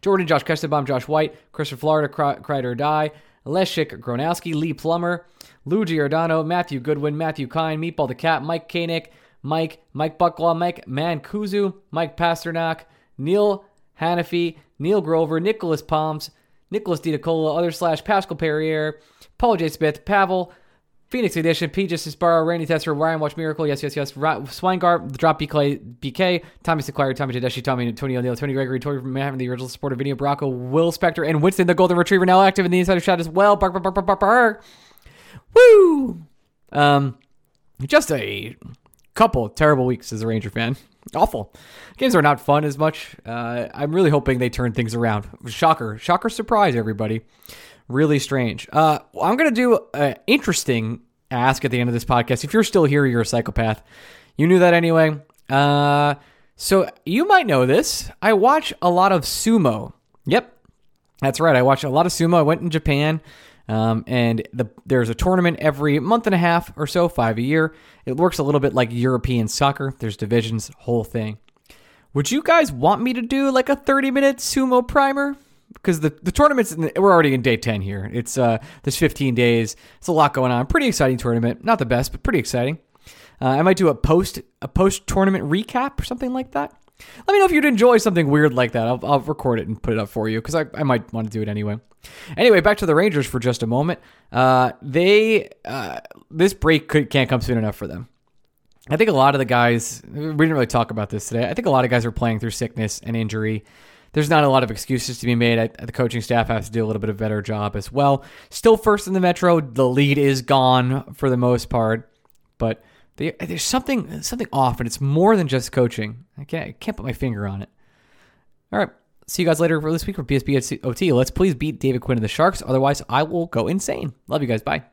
Jordan, Josh Kestenbaum, Josh White, Christopher Florida, Cry, Cried or Die, Leszek Gronowski, Lee Plummer, Lou Giordano, Matthew Goodwin, Matthew Kine, Meatball the Cat, Mike Koenig, Mike, Mike Bucklaw, Mike Mancuso, Mike Pasternak, Neil Hannafy, Neil Grover, Nicholas Palms, Nicholas DiDicola, other slash Pascal Perrier, Paul J. Smith, Pavel, Phoenix Edition, P. Justice Barrow, Randy Tester, Ryan Watch Miracle, yes, yes, yes, Ra- Swinegart, The Drop BK, BK Tommy Sequire, Tommy Tedeschi, Tommy Tony O'Neill, Tony Gregory, Tori from Manhattan, the original supporter, Vinny Bracco, Will Spector, and Winston, the Golden Retriever, now active in the Insider Chat as well. Bark, bark, bark, bark, bark, bark. Woo! Um, just a couple terrible weeks as a Ranger fan. Awful. Games are not fun as much. Uh, I'm really hoping they turn things around. Shocker. Shocker surprise, everybody. Really strange. Uh, I'm going to do an interesting ask at the end of this podcast. If you're still here, you're a psychopath. You knew that anyway. Uh, so you might know this. I watch a lot of sumo. Yep, that's right. I watch a lot of sumo. I went in Japan, um, and the, there's a tournament every month and a half or so, five a year. It works a little bit like European soccer. There's divisions, whole thing. Would you guys want me to do like a 30 minute sumo primer? Because the, the tournaments, we're already in day 10 here. It's uh, there's 15 days. It's a lot going on. Pretty exciting tournament. Not the best, but pretty exciting. Uh, I might do a post a post tournament recap or something like that. Let me know if you'd enjoy something weird like that. I'll, I'll record it and put it up for you because I, I might want to do it anyway. Anyway, back to the Rangers for just a moment. Uh, they uh, this break could, can't come soon enough for them. I think a lot of the guys we didn't really talk about this today. I think a lot of guys are playing through sickness and injury. There's not a lot of excuses to be made. I, the coaching staff has to do a little bit of better job as well. Still first in the Metro. The lead is gone for the most part, but there's something something off, and it's more than just coaching. I can't, I can't put my finger on it. All right. See you guys later for this week for PSB OT. Let's please beat David Quinn and the Sharks. Otherwise, I will go insane. Love you guys. Bye.